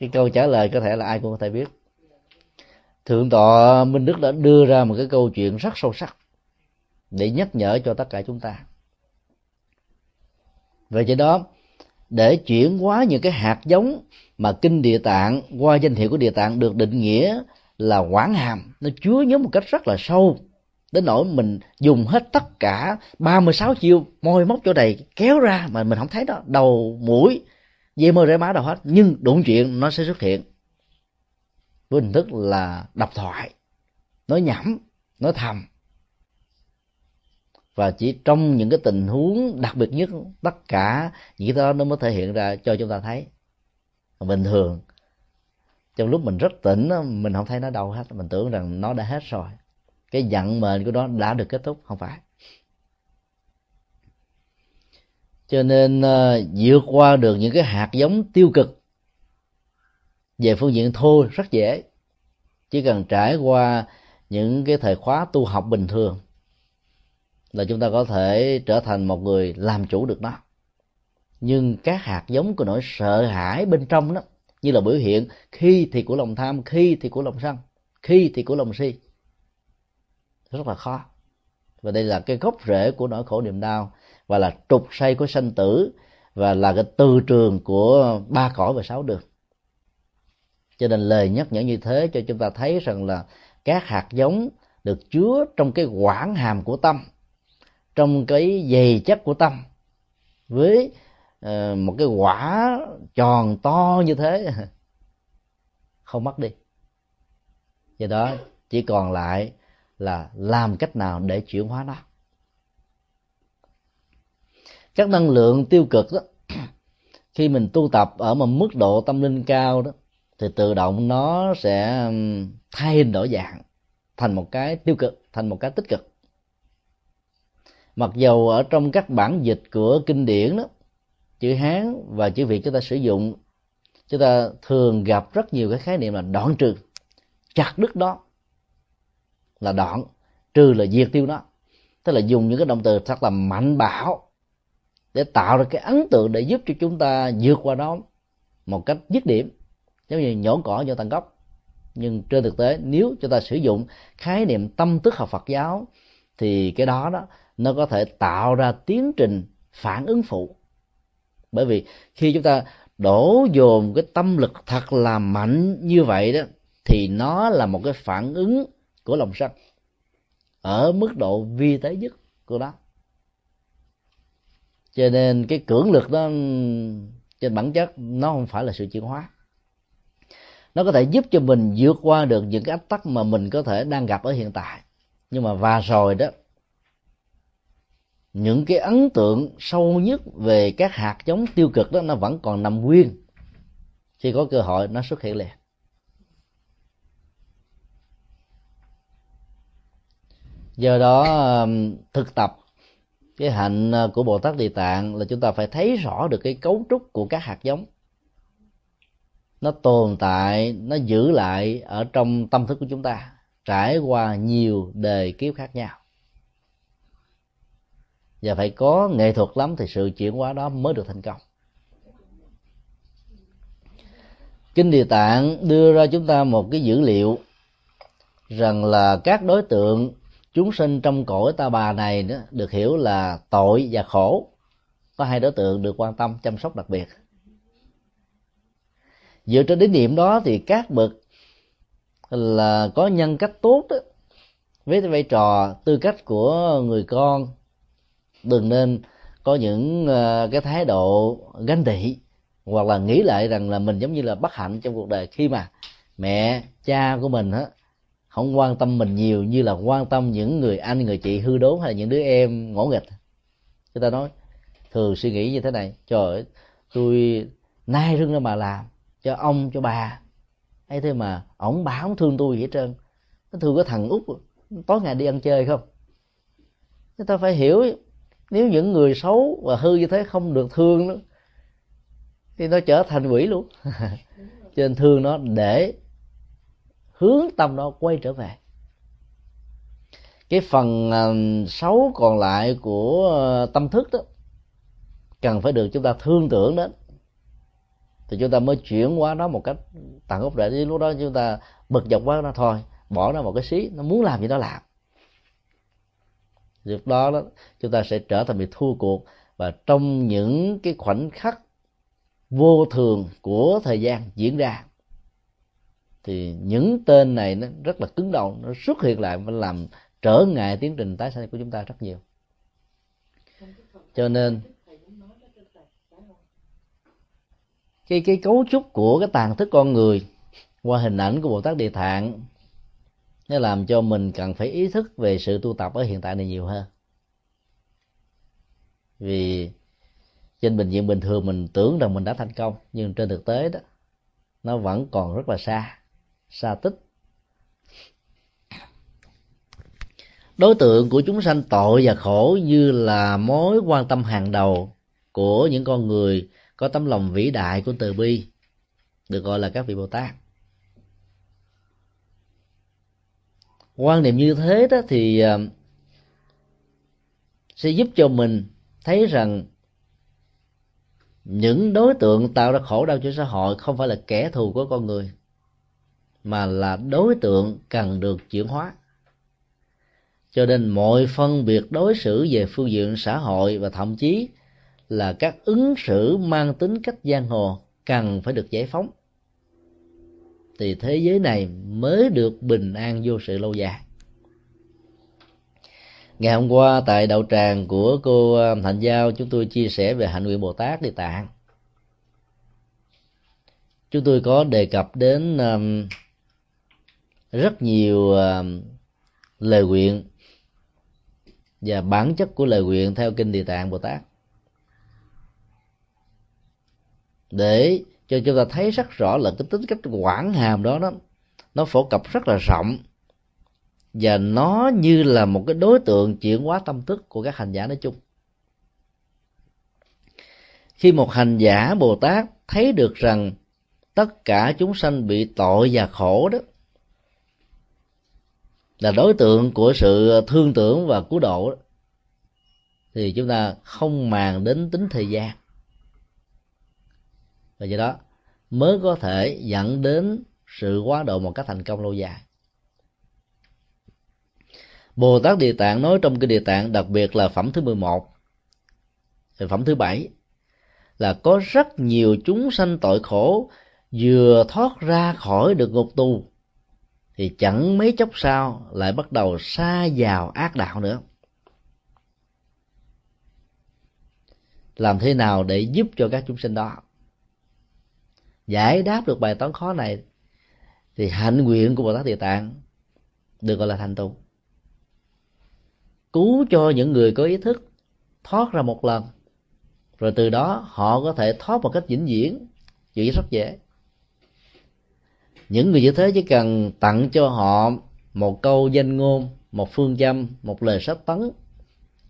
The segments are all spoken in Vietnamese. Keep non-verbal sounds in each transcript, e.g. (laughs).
cái câu trả lời có thể là ai cũng có thể biết. Thượng tọa minh đức đã đưa ra một cái câu chuyện rất sâu sắc để nhắc nhở cho tất cả chúng ta. Về cái đó, để chuyển hóa những cái hạt giống mà kinh địa tạng qua danh hiệu của địa tạng được định nghĩa là quảng hàm, nó chứa nhớ một cách rất là sâu đến nỗi mình dùng hết tất cả 36 chiêu, môi móc chỗ này kéo ra mà mình không thấy đó, đầu, mũi dây mơ rễ má đâu hết, nhưng đụng chuyện nó sẽ xuất hiện. Với hình thức là độc thoại nói nhảm nói thầm. Và chỉ trong những cái tình huống đặc biệt nhất, tất cả những cái đó nó mới thể hiện ra cho chúng ta thấy. Bình thường, trong lúc mình rất tỉnh mình không thấy nó đâu hết. Mình tưởng rằng nó đã hết rồi. Cái giận mệnh của nó đã được kết thúc, không phải. Cho nên uh, vượt qua được những cái hạt giống tiêu cực về phương diện thô rất dễ. Chỉ cần trải qua những cái thời khóa tu học bình thường là chúng ta có thể trở thành một người làm chủ được nó. Nhưng các hạt giống của nỗi sợ hãi bên trong đó như là biểu hiện khi thì của lòng tham khi thì của lòng sân khi thì của lòng si rất là khó. Và đây là cái gốc rễ của nỗi khổ niềm đau và là trục say của sanh tử và là cái từ trường của ba cõi và sáu đường. Cho nên lời nhắc nhở như thế cho chúng ta thấy rằng là các hạt giống được chứa trong cái quảng hàm của tâm, trong cái dày chất của tâm, với ờ, một cái quả tròn to như thế. (laughs) Không mất đi. Do đó chỉ còn lại là làm cách nào để chuyển hóa nó các năng lượng tiêu cực đó, (clears throat) khi mình tu tập ở một mức độ tâm linh cao đó, thì tự động nó sẽ thay đổi dạng, thành một cái tiêu cực, thành một cái tích cực. Mặc dầu ở trong các bản dịch của kinh điển đó, chữ hán và chữ việt chúng ta sử dụng, chúng ta thường gặp rất nhiều cái khái niệm là đoạn trừ. Chặt đứt đó là đoạn, trừ là diệt tiêu nó tức là dùng những cái động từ thật là mạnh bạo để tạo ra cái ấn tượng để giúp cho chúng ta vượt qua nó một cách dứt điểm. Giống như nhổ cỏ vô tận gốc. Nhưng trên thực tế, nếu chúng ta sử dụng khái niệm tâm thức học Phật giáo, thì cái đó đó, nó có thể tạo ra tiến trình phản ứng phụ. Bởi vì khi chúng ta đổ dồn cái tâm lực thật là mạnh như vậy đó, thì nó là một cái phản ứng của lòng sân ở mức độ vi tế nhất của nó cho nên cái cưỡng lực đó, trên bản chất nó không phải là sự chuyển hóa. Nó có thể giúp cho mình vượt qua được những cái ách tắc mà mình có thể đang gặp ở hiện tại. Nhưng mà và rồi đó, những cái ấn tượng sâu nhất về các hạt giống tiêu cực đó nó vẫn còn nằm nguyên. Khi có cơ hội, nó xuất hiện liền. Do đó, thực tập cái hạnh à, của bồ tát địa tạng là chúng ta phải thấy rõ được cái cấu trúc của các hạt giống. Nó tồn tại, nó giữ lại ở trong tâm thức của chúng ta, trải qua nhiều đề kiếp khác nhau. Và phải có nghệ thuật lắm thì sự chuyển hóa đó mới được thành công. Kinh địa tạng đưa ra chúng ta một cái dữ liệu rằng là các đối tượng chúng sinh trong cõi ta bà này đó được hiểu là tội và khổ. Có hai đối tượng được quan tâm chăm sóc đặc biệt. Dựa trên đến điểm đó thì các bậc là có nhân cách tốt đó với vai trò tư cách của người con. Đừng nên có những ờ, cái thái độ ganh tị, hoặc là nghĩ lại rằng là mình giống như là bất hạnh trong cuộc đời khi mà mẹ, cha của mình á không quan tâm mình nhiều như là quan tâm những người anh, người chị hư đốn hay là những đứa em ngỗ nghịch. Người ta nói, thường suy nghĩ như thế này, trời ơi, tôi nay rưng ra mà làm cho ông, cho bà. Ấy thế mà ổng bà không thương tôi gì hết trơn. Nó thương có thằng út, tối ngày đi ăn chơi không? Chúng ta phải hiểu, nếu những người xấu và hư như thế không được thương nữa thì nó trở thành quỷ luôn. (laughs) Cho nên thương nó để hướng tâm nó quay trở về. Cái phần ờ, xấu còn lại của ờ, tâm thức đó cần phải được chúng ta thương tưởng đến. Thì chúng ta mới chuyển hóa nó một cách tận gốc rễ. Lúc đó chúng ta bực dọc quá nó thôi bỏ nó một cái xí nó muốn làm gì nó làm. Lúc đó, đó chúng ta sẽ trở thành bị thua cuộc. Và trong những cái khoảnh khắc vô thường của thời gian diễn ra thì những tên này nó rất là cứng đầu, nó xuất hiện lại và làm trở ngại tiến trình tái sanh của chúng ta rất nhiều. Cho nên, cái cái cấu trúc của cái tàn thức con người qua hình ảnh của bồ tát địa tạng nó làm cho mình cần phải ý thức về sự tu tập ở hiện tại này nhiều hơn. Vì trên bệnh viện bình thường mình tưởng rằng mình đã thành công, nhưng trên thực tế đó, nó vẫn còn rất là xa xa tích. Đối tượng của chúng sanh tội và khổ như là mối quan tâm hàng đầu của những con người có tấm lòng vĩ đại của từ bi, được gọi là các vị bồ tát. Quan niệm như thế đó thì ờ, sẽ giúp cho mình thấy rằng những đối tượng tạo ra khổ đau cho xã hội không phải là kẻ thù của con người mà là đối tượng cần được chuyển hóa. Cho nên mọi phân biệt đối xử về phương diện xã hội và thậm chí là các ứng xử mang tính cách giang hồ cần phải được giải phóng. Thì thế giới này mới được bình an vô sự lâu dài. Ngày hôm qua tại đạo tràng của cô um, hạnh giao chúng tôi chia sẻ về hạnh nguyện bồ tát địa tạng. Chúng tôi có đề cập đến um, rất nhiều ờ, lời nguyện và bản chất của lời nguyện theo kinh địa tạng bồ tát. Để cho chúng ta thấy rất rõ là cái tính cách quảng hàm đó đó, nó phổ cập rất là rộng và nó như là một cái đối tượng chuyển hóa tâm thức của các hành giả nói chung. Khi một hành giả bồ tát thấy được rằng tất cả chúng sanh bị tội và khổ đó là đối tượng của sự thương tưởng và cứu độ thì chúng ta không màng đến tính thời gian. Và do đó mới có thể dẫn đến sự quá độ một cách thành công lâu dài. Bồ Tát Địa Tạng nói trong kinh Địa Tạng, đặc biệt là phẩm thứ 11 phẩm thứ bảy là có rất nhiều chúng sanh tội khổ vừa thoát ra khỏi được ngục tù thì chẳng mấy chốc sau lại bắt đầu xa vào ác đạo nữa. Làm thế nào để giúp cho các chúng sinh đó? Giải đáp được bài toán khó này thì hạnh nguyện của bồ tát địa tạng được gọi là thành tựu. Cứu cho những người có ý thức, thoát ra một lần, rồi từ đó họ có thể thoát một cách vĩnh viễn chuyện rất dễ những người như thế chỉ cần tặng cho họ một câu danh ngôn, một phương châm, một lời sách tấn,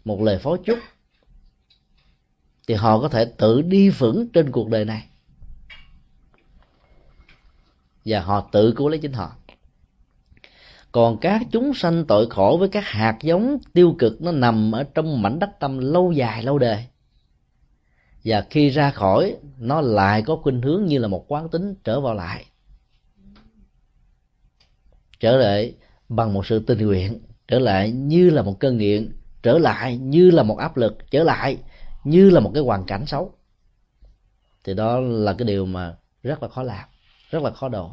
một lời phó chúc, thì họ có thể tự đi vững trên cuộc đời này. Và họ tự cứu lấy chính họ. Còn các chúng sanh tội khổ với các hạt giống tiêu cực, nó nằm ở trong mảnh đất tâm lâu dài, lâu đời. Và khi ra khỏi, nó lại có khuynh hướng như là một quán tính trở vào lại trở lại bằng một sự tình nguyện, trở lại như là một cơn nghiện, trở lại như là một áp lực, trở lại như là một cái hoàn cảnh xấu. Thì đó là cái điều mà rất là khó làm, rất là khó độ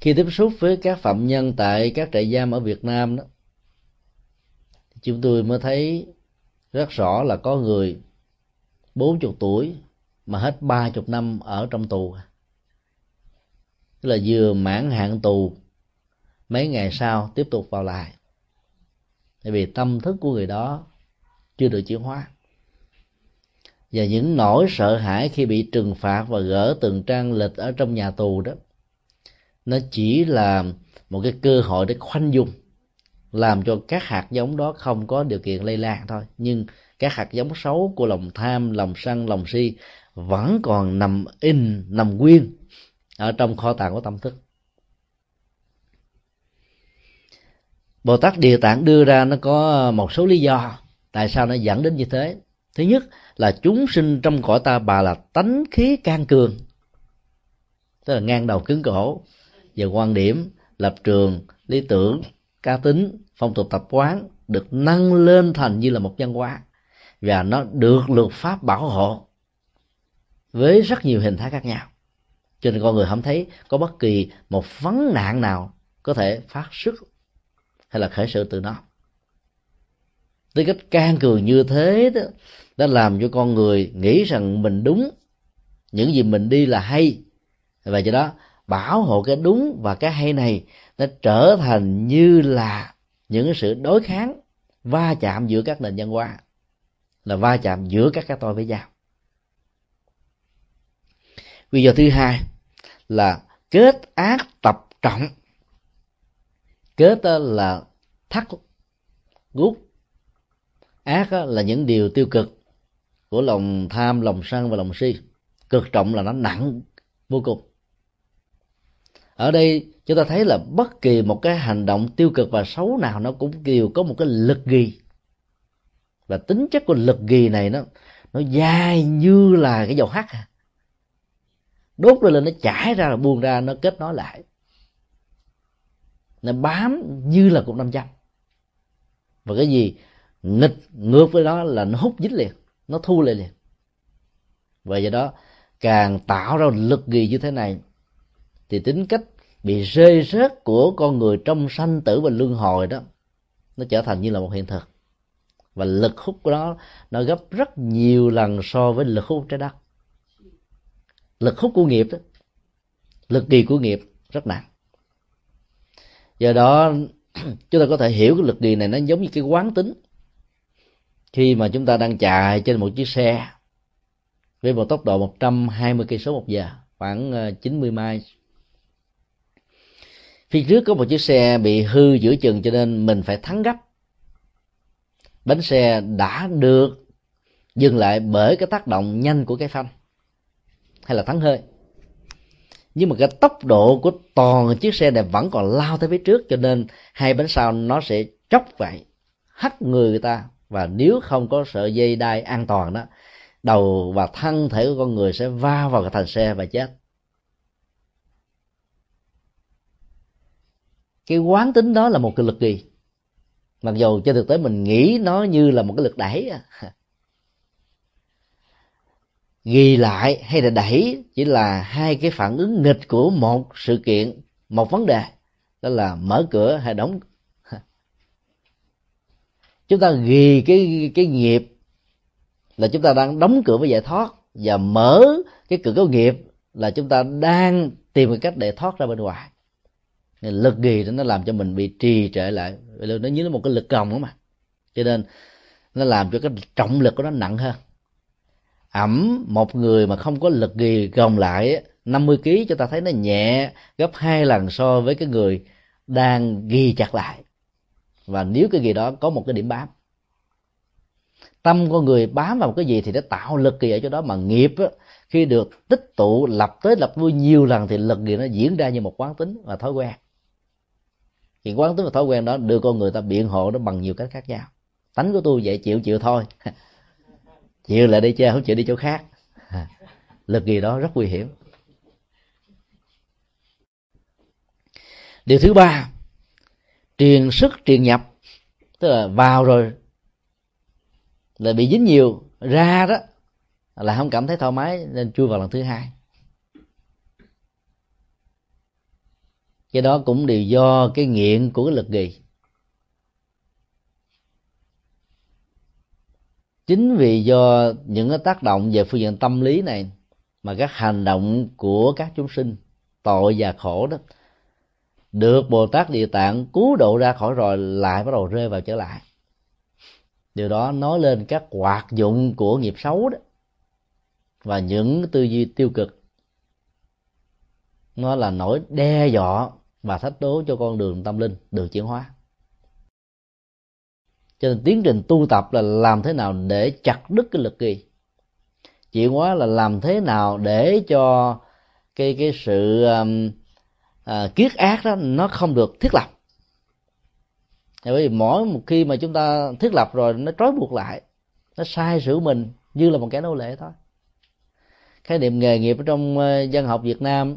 khi tiếp xúc với các phạm nhân tại các trại giam ở Việt Nam đó chúng tôi mới thấy rất rõ là có người bốn chục tuổi mà hết ba chục năm ở trong tù tức là vừa mãn hạn tù, mấy ngày sau tiếp tục vào lại. Tại vì tâm thức của người đó chưa được chuyển hóa. Và những nỗi sợ hãi khi bị trừng phạt và gỡ từng trang lịch ở trong nhà tù đó, nó chỉ là một cái cơ hội để khoanh dung làm cho các hạt giống đó không có điều kiện lây lan thôi. Nhưng các hạt giống xấu của lòng tham, lòng sân, lòng si vẫn còn nằm in, nằm nguyên ở trong kho tàng của tâm thức. Bồ tát địa tạng đưa ra nó có một số lý do tại sao nó dẫn đến như thế. Thứ nhất là chúng sinh trong cõi ta bà là tánh khí can cường, tức là ngang đầu cứng cổ. Về quan điểm lập trường, lý tưởng, cá tính, phong tục tập quán được nâng lên thành như là một văn hóa. Và nó được luật pháp bảo hộ với rất nhiều hình thái khác nhau cho nên con người không thấy có bất kỳ một vấn nạn nào có thể phát xuất hay là khởi sự từ nó. Tư cách can cường như thế đó, đã làm cho con người nghĩ rằng mình đúng, những gì mình đi là hay. Và do đó, bảo hộ cái đúng và cái hay này nó trở thành như là những sự đối kháng, va chạm giữa các nền văn hóa, là va chạm giữa các cái tôi với nhau nguyên do thứ hai là kết ác tập trọng. Kết là thắt gút. Ác là những điều tiêu cực của lòng tham, lòng sân và lòng si. Cực trọng là nó nặng vô cùng. Ở đây chúng ta thấy là bất kỳ một cái hành động tiêu cực và xấu nào nó cũng đều có một cái lực ghi. Và tính chất của lực ghi này nó nó dai như là cái dầu hắt à đốt đốt lên, nó chảy ra là buông ra, nó kết nối lại. Nó bám như là cục nam châm. Và cái gì? Nghịch ngược với đó là nó hút dính liền, nó thu lại liền. Và do đó, càng tạo ra lực gì như thế này, thì tính cách bị rơi rớt của con người trong sanh tử và luân hồi đó, nó trở thành như là một hiện thực. Và lực hút của nó nó gấp rất nhiều lần so với lực hút trái đất lực hút của nghiệp đó lực kỳ của nghiệp rất nặng. Do đó, (clears throat) chúng ta có thể hiểu cái lực kỳ này nó giống như cái quán tính. Khi mà chúng ta đang chạy trên một chiếc xe với một tốc độ 120 cây số một giờ, khoảng ờ, 90 mai phía trước có một chiếc xe bị hư giữa chừng cho nên mình phải thắng gấp. Bánh xe đã được dừng lại bởi cái tác động nhanh của cái phanh hay là thắng hơi. Nhưng mà cái tốc độ của toàn chiếc xe này vẫn còn lao tới phía trước cho nên hai bánh sau nó sẽ chốc vậy hắt người, người ta. Và nếu không có sợi dây đai an toàn đó đầu và thân thể của con người sẽ va vào cái thành xe và chết. Cái quán tính đó là một cái lực gì? Mặc dù trên thực tế mình nghĩ nó như là một cái lực đẩy ghi lại hay là đẩy chỉ là hai cái phản ứng nghịch của một sự kiện, một vấn đề. Đó là mở cửa hay đóng (laughs) chúng ta ghi cái cái nghiệp là chúng ta đang đóng cửa với giải thoát và mở cái cửa có nghiệp là chúng ta đang tìm cái cách để thoát ra bên ngoài. Lực gì đó nó làm cho mình bị trì trệ lại. Nó như là một cái lực còng đó mà. Cho nên nó làm cho cái trọng lực của nó nặng hơn ẩm một người mà không có lực gì gồng lại 50 kg cho ta thấy nó nhẹ gấp hai lần so với cái người đang ghi chặt lại. Và nếu cái gì đó có một cái điểm bám tâm con người bám vào một cái gì thì nó tạo lực gì ở chỗ đó. Mà nghiệp á, khi được tích tụ lập tới lập lui nhiều lần thì lực gì nó diễn ra như một quán tính và thói quen. Thì quán tính và thói quen đó đưa con người ta biện hộ nó bằng nhiều cách khác nhau. Tánh của tôi vậy chịu chịu thôi. (laughs) chịu lại đi chơi, không chịu đi chỗ khác. (laughs) Lực gì đó rất nguy hiểm. Điều thứ ba, truyền sức truyền nhập. Tức là vào rồi là bị dính nhiều, ra đó là không cảm thấy thoải mái, nên chui vào lần thứ hai. Cái đó cũng đều do cái nghiện của cái lực gì. Chính vì do những cái tác động về phương diện tâm lý này mà các hành động của các chúng sinh, tội và khổ đó, được bồ tát địa tạng cứu độ ra khỏi rồi lại bắt đầu rơi vào trở lại. Điều đó nói lên các hoạt dụng của nghiệp xấu đó và những tư duy tiêu cực. Nó là nỗi đe dọa và thách đố cho con đường tâm linh được chuyển hóa cho nên tiến trình tu tập là làm thế nào để chặt đứt cái lực kỳ chuyển hóa là làm thế nào để cho cái cái sự um, à, kiết ác đó nó không được thiết lập? Bởi vì mỗi một khi mà chúng ta thiết lập rồi nó trói buộc lại nó sai sử mình như là một cái nô lệ thôi. Khái niệm nghề nghiệp trong ờ, dân học Việt Nam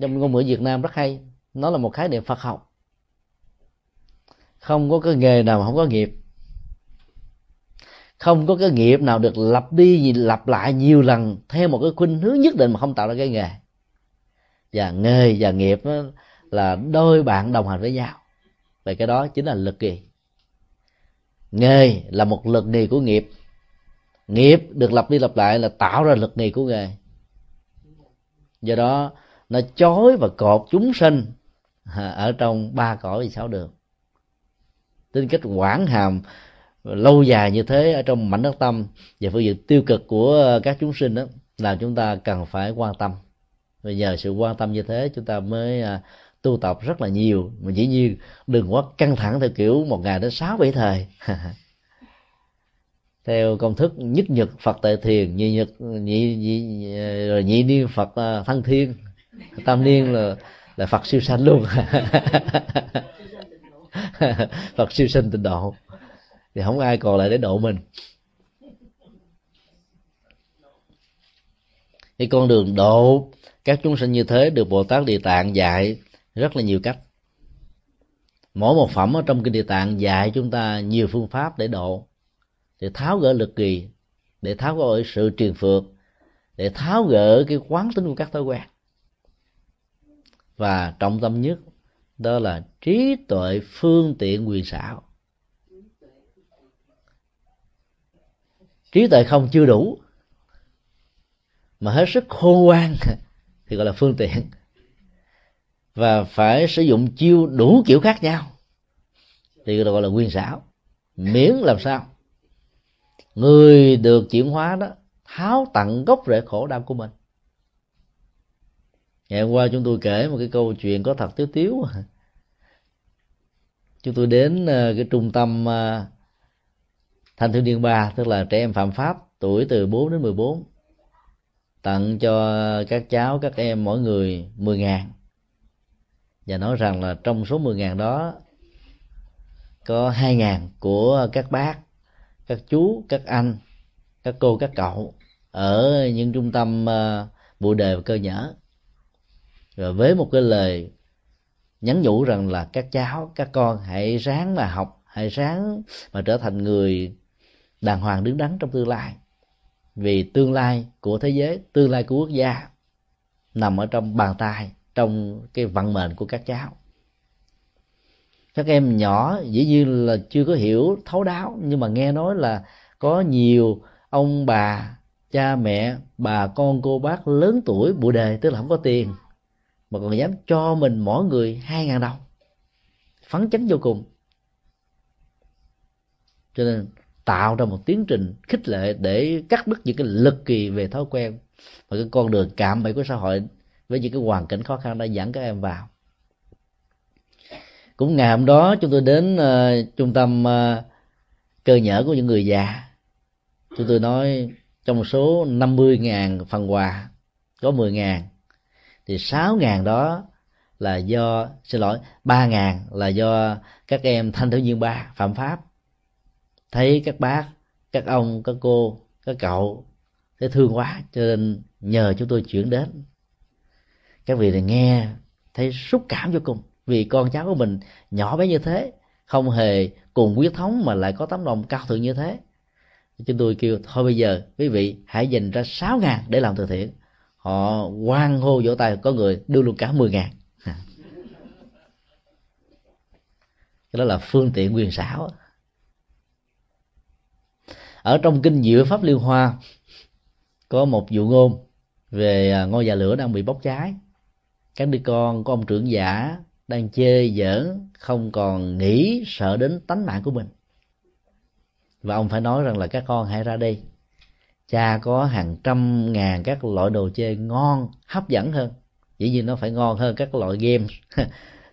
trong ngôn ngữ Việt Nam rất hay. Nó là một khái niệm Phật học. Không có cái nghề nào mà không có nghiệp không có cái nghiệp nào được lặp đi lặp lại nhiều lần theo một cái khuynh hướng nhất định mà không tạo ra cái nghề. Và nghề và nghiệp là đôi bạn đồng hành với nhau. Và cái đó chính là lực kỳ. Nghề là một lực nghề của nghiệp. Nghiệp được lặp đi lặp lại là tạo ra lực nghề của nghề. Do đó, nó chối và cột chúng sinh ở trong ba cõi sáu đường tính cách quản hàm lâu dài như thế ở trong mảnh đất tâm và phương diện tiêu cực của ờ, các chúng sinh đó là chúng ta cần phải quan tâm. Và nhờ sự quan tâm như thế, chúng ta mới à, tu tập rất là nhiều. Mà dĩ nhiên đừng quá căng thẳng theo kiểu một ngày đến sáu bảy thời. (laughs) Theo công thức nhất nhật phật tại thiền, nhị nhật, nhị nhị, rồi nhị niên phật ờ, thăng thiên tam niên là là phật siêu sanh luôn. (laughs) Phật siêu sanh tịnh độ thì không ai còn lại để độ mình. Cái con đường độ, các chúng sinh như thế được bồ tát địa tạng dạy rất là nhiều cách. Mỗi một phẩm ở trong kinh địa tạng dạy chúng ta nhiều phương pháp để độ, để tháo gỡ lực kỳ, để tháo gỡ sự truyền phược, để tháo gỡ cái quán tính của các thói quen. Và trọng tâm nhất đó là trí tuệ phương tiện quyền xảo. Trí tuệ không chưa đủ, mà hết sức khôn ngoan thì gọi là phương tiện, và phải sử dụng chiêu đủ kiểu khác nhau thì gọi là quyền xảo. Miễn làm sao, người được chuyển hóa đó tháo tận gốc rễ khổ đau của mình. Ngày hôm qua chúng tôi kể một cái câu chuyện có thật tiếu tiếu. Chúng tôi đến ờ, cái trung tâm ờ, thanh thiếu niên ba tức là trẻ em phạm pháp tuổi từ 4 đến 14 tặng cho các cháu các em mỗi người 10 ngàn. Và nói rằng là trong số 10 ngàn đó có hai ngàn của các bác các chú các anh các cô các cậu ở những trung tâm uh, đề và cơ nhở. Rồi với một cái lời nhắn nhủ rằng là các cháu các con hãy ráng mà học hãy ráng mà trở thành người đàng hoàng đứng đắn trong tương lai. Vì tương lai của thế giới, tương lai của quốc gia nằm ở trong bàn tay, trong cái vận mệnh của các cháu. Các em nhỏ, dĩ nhiên là chưa có hiểu thấu đáo, nhưng mà nghe nói là có nhiều ông bà, cha mẹ, bà con cô bác lớn tuổi, bụi đề tức là không có tiền, mà còn dám cho mình mỗi người hai ngàn đồng, phấn chấn vô cùng. Cho nên tạo ra một tiến trình khích lệ để cắt đứt những cái lực kỳ về thói quen và cái con đường cạm bẫy của xã hội với những cái hoàn cảnh khó khăn đã dẫn các em vào. Cũng ngày hôm đó chúng tôi đến uh, trung tâm uh, cơ nhở của những người già. Chúng tôi nói trong số 50.000 phần quà có 10.000 thì 6.000 đó là do xin lỗi 3.000 là do các em thanh thiếu niên ba phạm pháp thấy các bác, các ông, các cô, các cậu thấy thương quá, cho nên nhờ chúng tôi chuyển đến. Các vị này nghe, thấy xúc cảm vô cùng, vì con cháu của mình nhỏ bé như thế, không hề cùng quyết thống mà lại có tấm lòng cao thượng như thế. Chúng tôi kêu, thôi bây giờ, quý vị hãy dành ra sáu ngàn để làm từ thiện. Họ quan hô vỗ tay, có người đưa luôn cả mười ngàn. (laughs) Cái đó là phương tiện quyền xảo ở trong kinh diệu pháp liên hoa, có một dụ ngôn về à, ngôi nhà lửa đang bị bốc cháy. Các đứa con của ông trưởng giả đang chê giỡn không còn nghĩ sợ đến tánh mạng của mình. Và ông phải nói rằng là các con hãy ra đi. Cha có hàng trăm ngàn các loại đồ chơi ngon, hấp dẫn hơn. Dĩ nhiên nó phải ngon hơn các loại game. (laughs)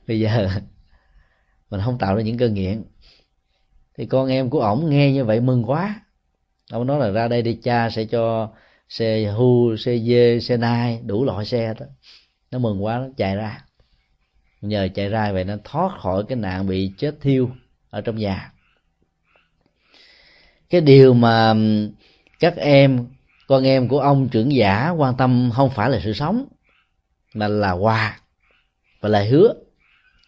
Bây giờ mình không tạo ra những cơn nghiện. Thì con em của ổng nghe như vậy mừng quá ông nói là ra đây đi, cha sẽ cho xe hu, xe dê, xe nai đủ loại xe đó nó mừng quá, nó chạy ra. Nhờ chạy ra vậy nó thoát khỏi cái nạn bị chết thiêu ở trong nhà. Cái điều mà các em, con em của ông trưởng giả quan tâm không phải là sự sống, mà là quà và lời hứa.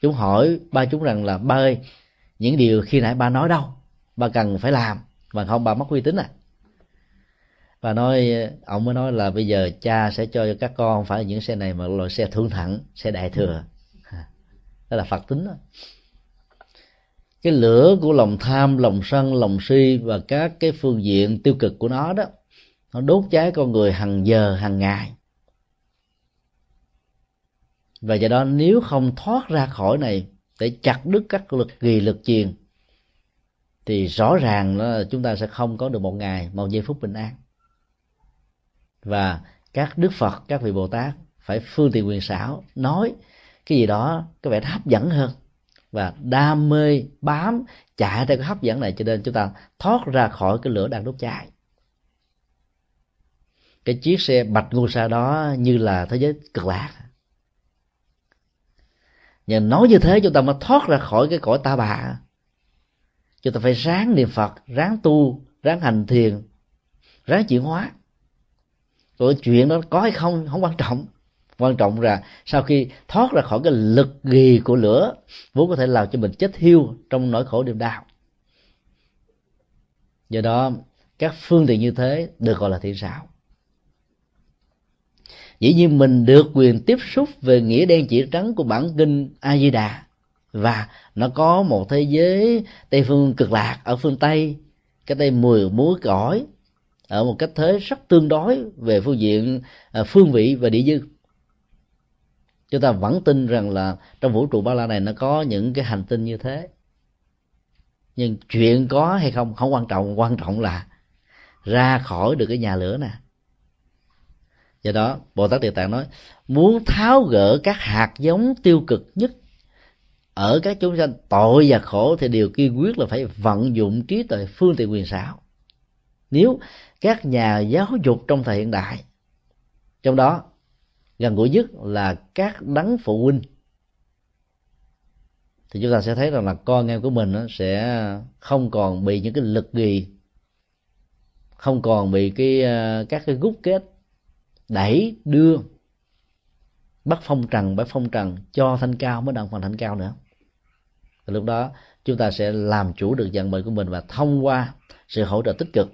Chúng hỏi ba chúng rằng là, ba ơi, những điều khi nãy ba nói đâu? Ba cần phải làm mà không ba mất uy tín à. Và nói ông mới nói là bây giờ cha sẽ cho các con không phải là những xe này mà loại xe thương thẳng xe đại thừa. Đó là phật tính đó. Cái lửa của lòng tham lòng sân lòng si và các cái phương diện tiêu cực của nó đó nó đốt cháy con người hàng giờ hàng ngày. Và do đó nếu không thoát ra khỏi này để chặt đứt các lực kỳ lực truyền thì rõ ràng là chúng ta sẽ không có được một ngày, một giây phút bình an. Và các đức phật, các vị bồ tát phải phương tiện quyền xảo nói cái gì đó có vẻ hấp dẫn hơn và đam mê bám chạy theo cái hấp dẫn này cho nên chúng ta thoát ra khỏi cái lửa đang đốt cháy. Cái chiếc xe bạch ngô sa đó như là thế giới cực lạc. Nhưng nói như thế chúng ta mới thoát ra khỏi cái cõi ta bà chúng ta phải ráng niệm phật, ráng tu, ráng hành thiền, ráng chuyển hóa. Rồi chuyện đó có hay không không quan trọng. Quan trọng là sau khi thoát ra khỏi cái lực ghì của lửa, vốn có thể làm cho mình chết hiu trong nỗi khổ niềm đau. Do đó, các phương tiện như thế được gọi là thiện xảo. Dĩ nhiên mình được quyền tiếp xúc về nghĩa đen chỉ trắng của bản kinh a di đà và nó có một thế giới tây phương cực lạc ở phương tây. Cái tây mùi muối cõi ở một cách thế rất tương đối về phương diện à, phương vị và địa dư. Chúng ta vẫn tin rằng là trong vũ trụ ba la này nó có những cái hành tinh như thế. Nhưng chuyện có hay không không quan trọng quan trọng là ra khỏi được cái nhà lửa nè. Do đó, bồ tát địa tạng nói, muốn tháo gỡ các hạt giống tiêu cực nhất ở các chúng sanh, tội và khổ thì điều kiên quyết là phải vận dụng trí tuệ phương tiện quyền xảo. Nếu các nhà giáo dục trong thời hiện đại, trong đó gần gũi nhất là các đấng phụ huynh, thì chúng ta sẽ thấy rằng là con em của mình sẽ không còn bị những cái lực gì, không còn bị cái ờ, các cái gút kết đẩy, đưa, bắt phong trần bắt phong trần cho thanh cao mới đặng phần thanh cao nữa thì lúc đó, chúng ta sẽ làm chủ được vận mệnh của mình và thông qua sự hỗ trợ tích cực,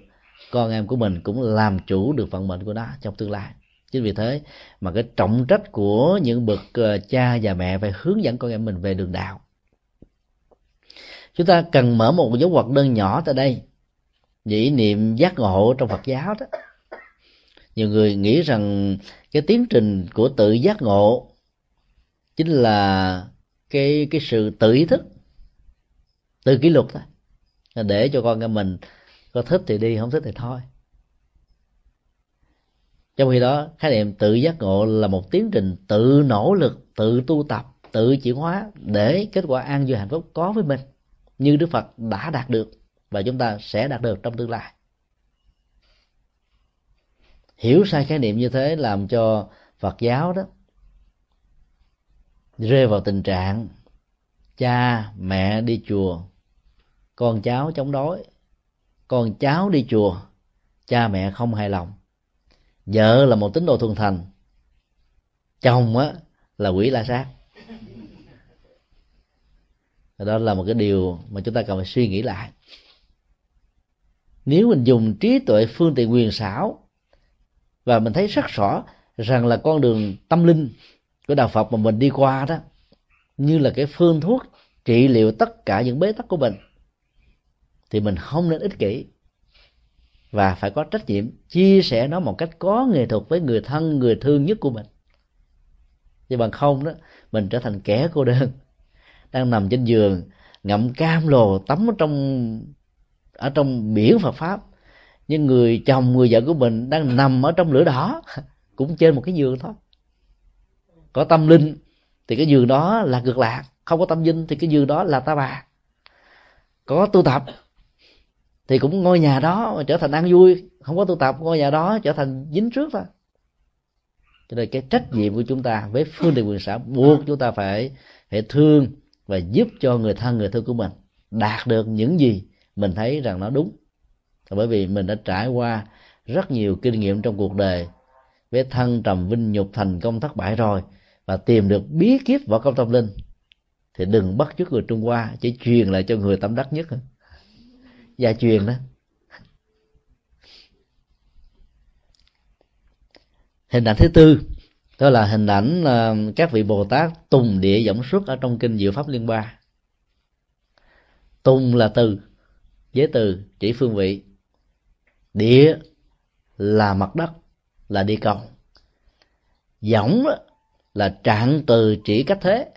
con em của mình cũng làm chủ được vận mệnh của nó trong tương lai. Chính vì thế mà cái trọng trách của những bậc ờ, cha và mẹ phải hướng dẫn con em mình về đường đạo. Chúng ta cần mở một dấu hoạt đơn nhỏ tại đây. Dĩ niệm giác ngộ trong phật giáo đó. Nhiều người nghĩ rằng cái tiến trình của tự giác ngộ chính là cái cái sự tự ý thức tự kỷ luật thôi. Để cho con em mình có thích thì đi, không thích thì thôi. Trong khi đó, khái niệm tự giác ngộ là một tiến trình tự nỗ lực, tự tu tập, tự chuyển hóa để kết quả an vui hạnh phúc có với mình, như đức phật đã đạt được và chúng ta sẽ đạt được trong tương lai. Hiểu sai khái niệm như thế làm cho phật giáo đó rơi vào tình trạng cha, mẹ đi chùa. Con cháu chống đối. Con cháu đi chùa. Cha, mẹ không hài lòng. Vợ là một tín đồ thuần thành. Chồng á, là quỷ la sát. Đó là một cái điều mà chúng ta cần phải suy nghĩ lại. Nếu mình dùng trí tuệ phương tiện quyền xảo và mình thấy rất rõ rằng là con đường tâm linh của đạo phật mà mình đi qua đó như là cái phương thuốc trị liệu tất cả những bế tắc của mình, thì mình không nên ích kỷ. Và phải có trách nhiệm chia sẻ nó một cách có nghệ thuật với người thân, người thương nhất của mình. Chứ bằng không đó, mình trở thành kẻ cô đơn, đang nằm trên giường, ngậm cam lồ tắm ở trong ở trong biển Phật pháp. Nhưng người chồng, người vợ của mình đang nằm ở trong lửa đỏ, (laughs) cũng trên một cái giường thôi. Có tâm linh thì cái giường đó là cực lạc không có tâm dinh, thì cái giường đó là ta bà. Có tu tập, thì cũng ngôi nhà đó trở thành ăn vui. Không có tu tập, ngôi nhà đó trở thành dính trước thôi. Cho nên cái trách nhiệm của chúng ta với phương tiện quyền xã buộc chúng ta phải phải thương và giúp cho người thân, người thương của mình đạt được những gì mình thấy rằng nó đúng. Bởi vì mình đã trải qua rất nhiều kinh nghiệm trong cuộc đời với thân trầm vinh nhục thành công thất bại rồi và tìm được bí kíp võ công tâm linh, thì đừng bắt chước người trung hoa, chỉ truyền lại cho người tâm đắc nhất gia truyền đó. Hình ảnh thứ tư, đó là hình ảnh ờ, các vị bồ tát tùng địa giọng xuất ở trong kinh diệu pháp liên ba. Tùng là từ, giới từ, chỉ phương vị. Địa là mặt đất, là địa cầu. Giọng là trạng từ chỉ cách thế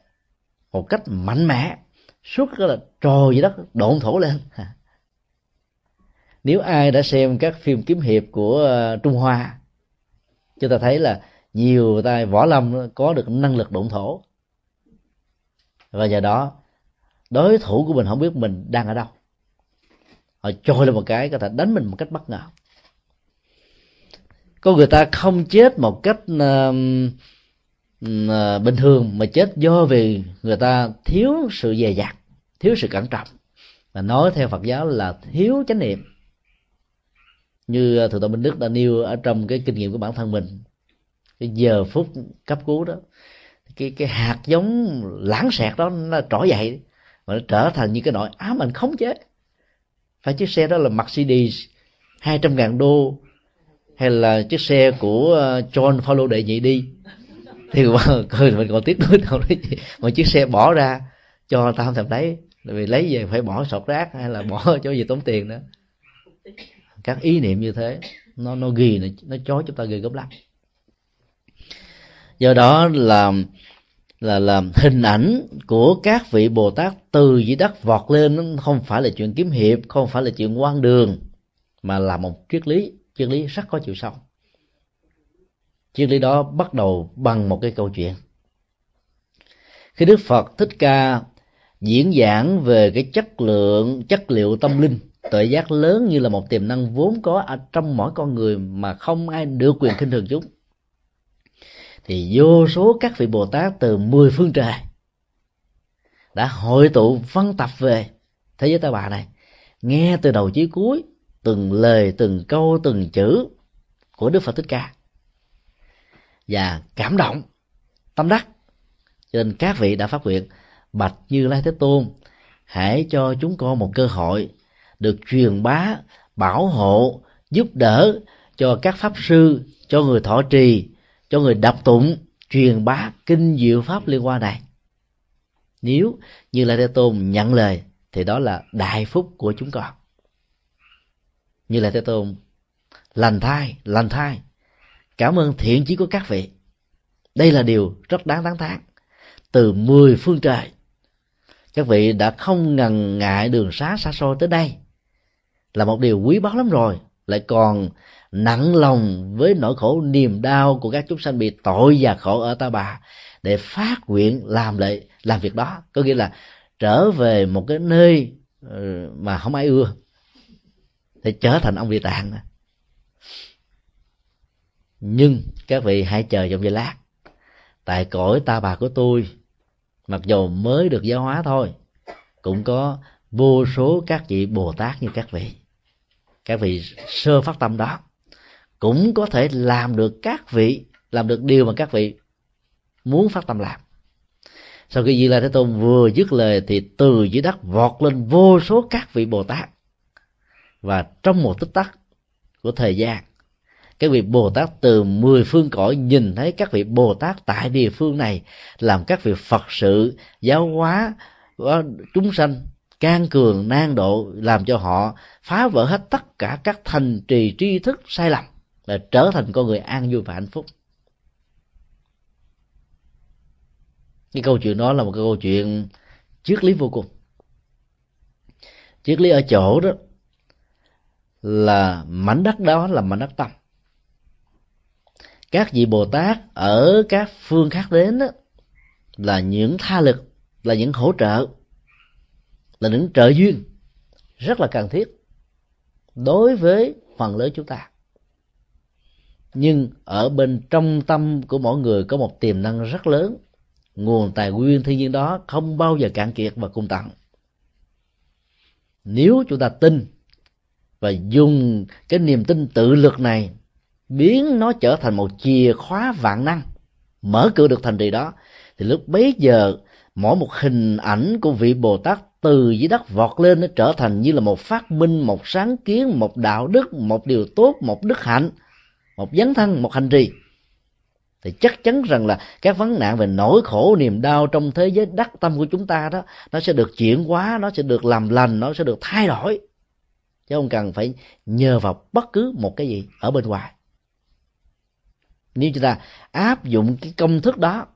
một cách mạnh mẽ suốt cái là trồi dưới đất độn thổ lên. (laughs) Nếu ai đã xem các phim kiếm hiệp của ờ, trung hoa chúng ta thấy là nhiều tay võ lâm có được năng lực độn thổ. Và nhờ đó đối thủ của mình không biết mình đang ở đâu. Họ trôi lên một cái có thể đánh mình một cách bất ngờ. Có người ta không chết một cách uh, À, bình thường mà chết do vì người ta thiếu sự dè dặt, thiếu sự cẩn trọng. Mà nói theo phật giáo là thiếu chánh niệm. Như à, thượng tọa minh đức đã nêu ở trong cái kinh nghiệm của bản thân mình, cái giờ phút cấp cứu đó, cái cái hạt giống lãng xẹt đó nó trỗi dậy và nó trở thành như cái nỗi ám ảnh khống chế. Phải chiếc xe đó là Mercedes hai trăm ngàn đô hay là chiếc xe của à, John Paulo đệ nhị đi? Thì cười mình còn tiếc nuối đâu đấy mà chiếc xe bỏ ra cho tao không thèm lấy. Vì lấy về phải bỏ sọt rác hay là bỏ (laughs) cho gì tốn tiền nữa. Các ý niệm như thế nó nó ghi nó, nó chói chúng ta ghi gốc lắm do đó là là làm hình ảnh của các vị bồ tát từ dưới đất vọt lên không phải là chuyện kiếm hiệp không phải là chuyện quan đường mà là một triết lý. Triết lý rất có chiều sâu triết lý đó bắt đầu bằng một cái câu chuyện. Khi đức phật thích ca diễn giảng về cái chất lượng, chất liệu tâm linh tội giác lớn như là một tiềm năng vốn có ở trong mỗi con người mà không ai được quyền khinh thường chúng, thì vô số các vị bồ tát từ mười phương trời đã hội tụ văn tập về thế giới ta bà này, nghe từ đầu chí cuối, từng lời, từng câu, từng chữ của đức phật thích ca và cảm động. Tâm đắc. Cho nên các vị đã phát nguyện, bạch như lai thế tôn, hãy cho chúng con một cơ hội được truyền bá, bảo hộ, giúp đỡ cho các pháp sư, cho người thọ trì, cho người đọc tụng, truyền bá kinh diệu pháp liên quan này. Nếu như lai thế tôn nhận lời, thì đó là đại phúc của chúng con. Như lai thế tôn, lành thai lành thai cảm ơn thiện chí của các vị. Đây là điều rất đáng tán thán. Từ mười phương trời, các vị đã không ngần ngại đường xá xa xôi tới đây. Là một điều quý báu lắm rồi, lại còn nặng lòng với nỗi khổ niềm đau của các chúng sanh bị tội và khổ ở ta bà để phát nguyện làm lại làm việc đó. Có nghĩa là trở về một cái nơi ờ, mà không ai ưa, để trở thành ông địa tạng nhưng các vị hãy chờ trong giây lát. Tại cõi ta bà của tôi, mặc dù mới được giáo hóa thôi, cũng có vô số các vị bồ tát như các vị. Các vị sơ phát tâm đó cũng có thể làm được các vị, làm được điều mà các vị muốn phát tâm làm. Sau khi di la thế tôn vừa dứt lời thì từ dưới đất vọt lên vô số các vị bồ tát. Và trong một tích tắc của thời gian cái vị bồ tát từ mười phương cõi nhìn thấy các vị bồ tát tại địa phương này, làm các vị phật sự, giáo hóa ờ, chúng sanh, can cường, nan độ, làm cho họ phá vỡ hết tất cả các thành trì tri thức sai lầm và trở thành con người an vui và hạnh phúc. Cái câu chuyện đó là một cái câu chuyện triết lý vô cùng. Triết lý ở chỗ đó là mảnh đất đó là mảnh đất tâm các vị bồ tát ở các phương khác đến đó, là những tha lực là những hỗ trợ là những trợ duyên rất là cần thiết đối với phần lớn chúng ta. Nhưng ở bên trong tâm của mỗi người có một tiềm năng rất lớn. Nguồn tài nguyên thiên nhiên đó không bao giờ cạn kiệt và cung tặng. Nếu chúng ta tin và dùng cái niềm tin tự lực này biến nó trở thành một chìa khóa vạn năng, mở cửa được thành trì đó. Thì lúc bấy giờ, mỗi một hình ảnh của vị bồ tát từ dưới đất vọt lên nó trở thành như là một phát minh, một sáng kiến, một đạo đức, một điều tốt, một đức hạnh, một dấn thân, một hành trì. Thì chắc chắn rằng là các vấn nạn về nỗi khổ, niềm đau trong thế giới đắc tâm của chúng ta đó, nó sẽ được chuyển hóa, nó sẽ được làm lành, nó sẽ được thay đổi. Chứ không cần phải nhờ vào bất cứ một cái gì ở bên ngoài nếu chúng ta áp dụng cái công thức đó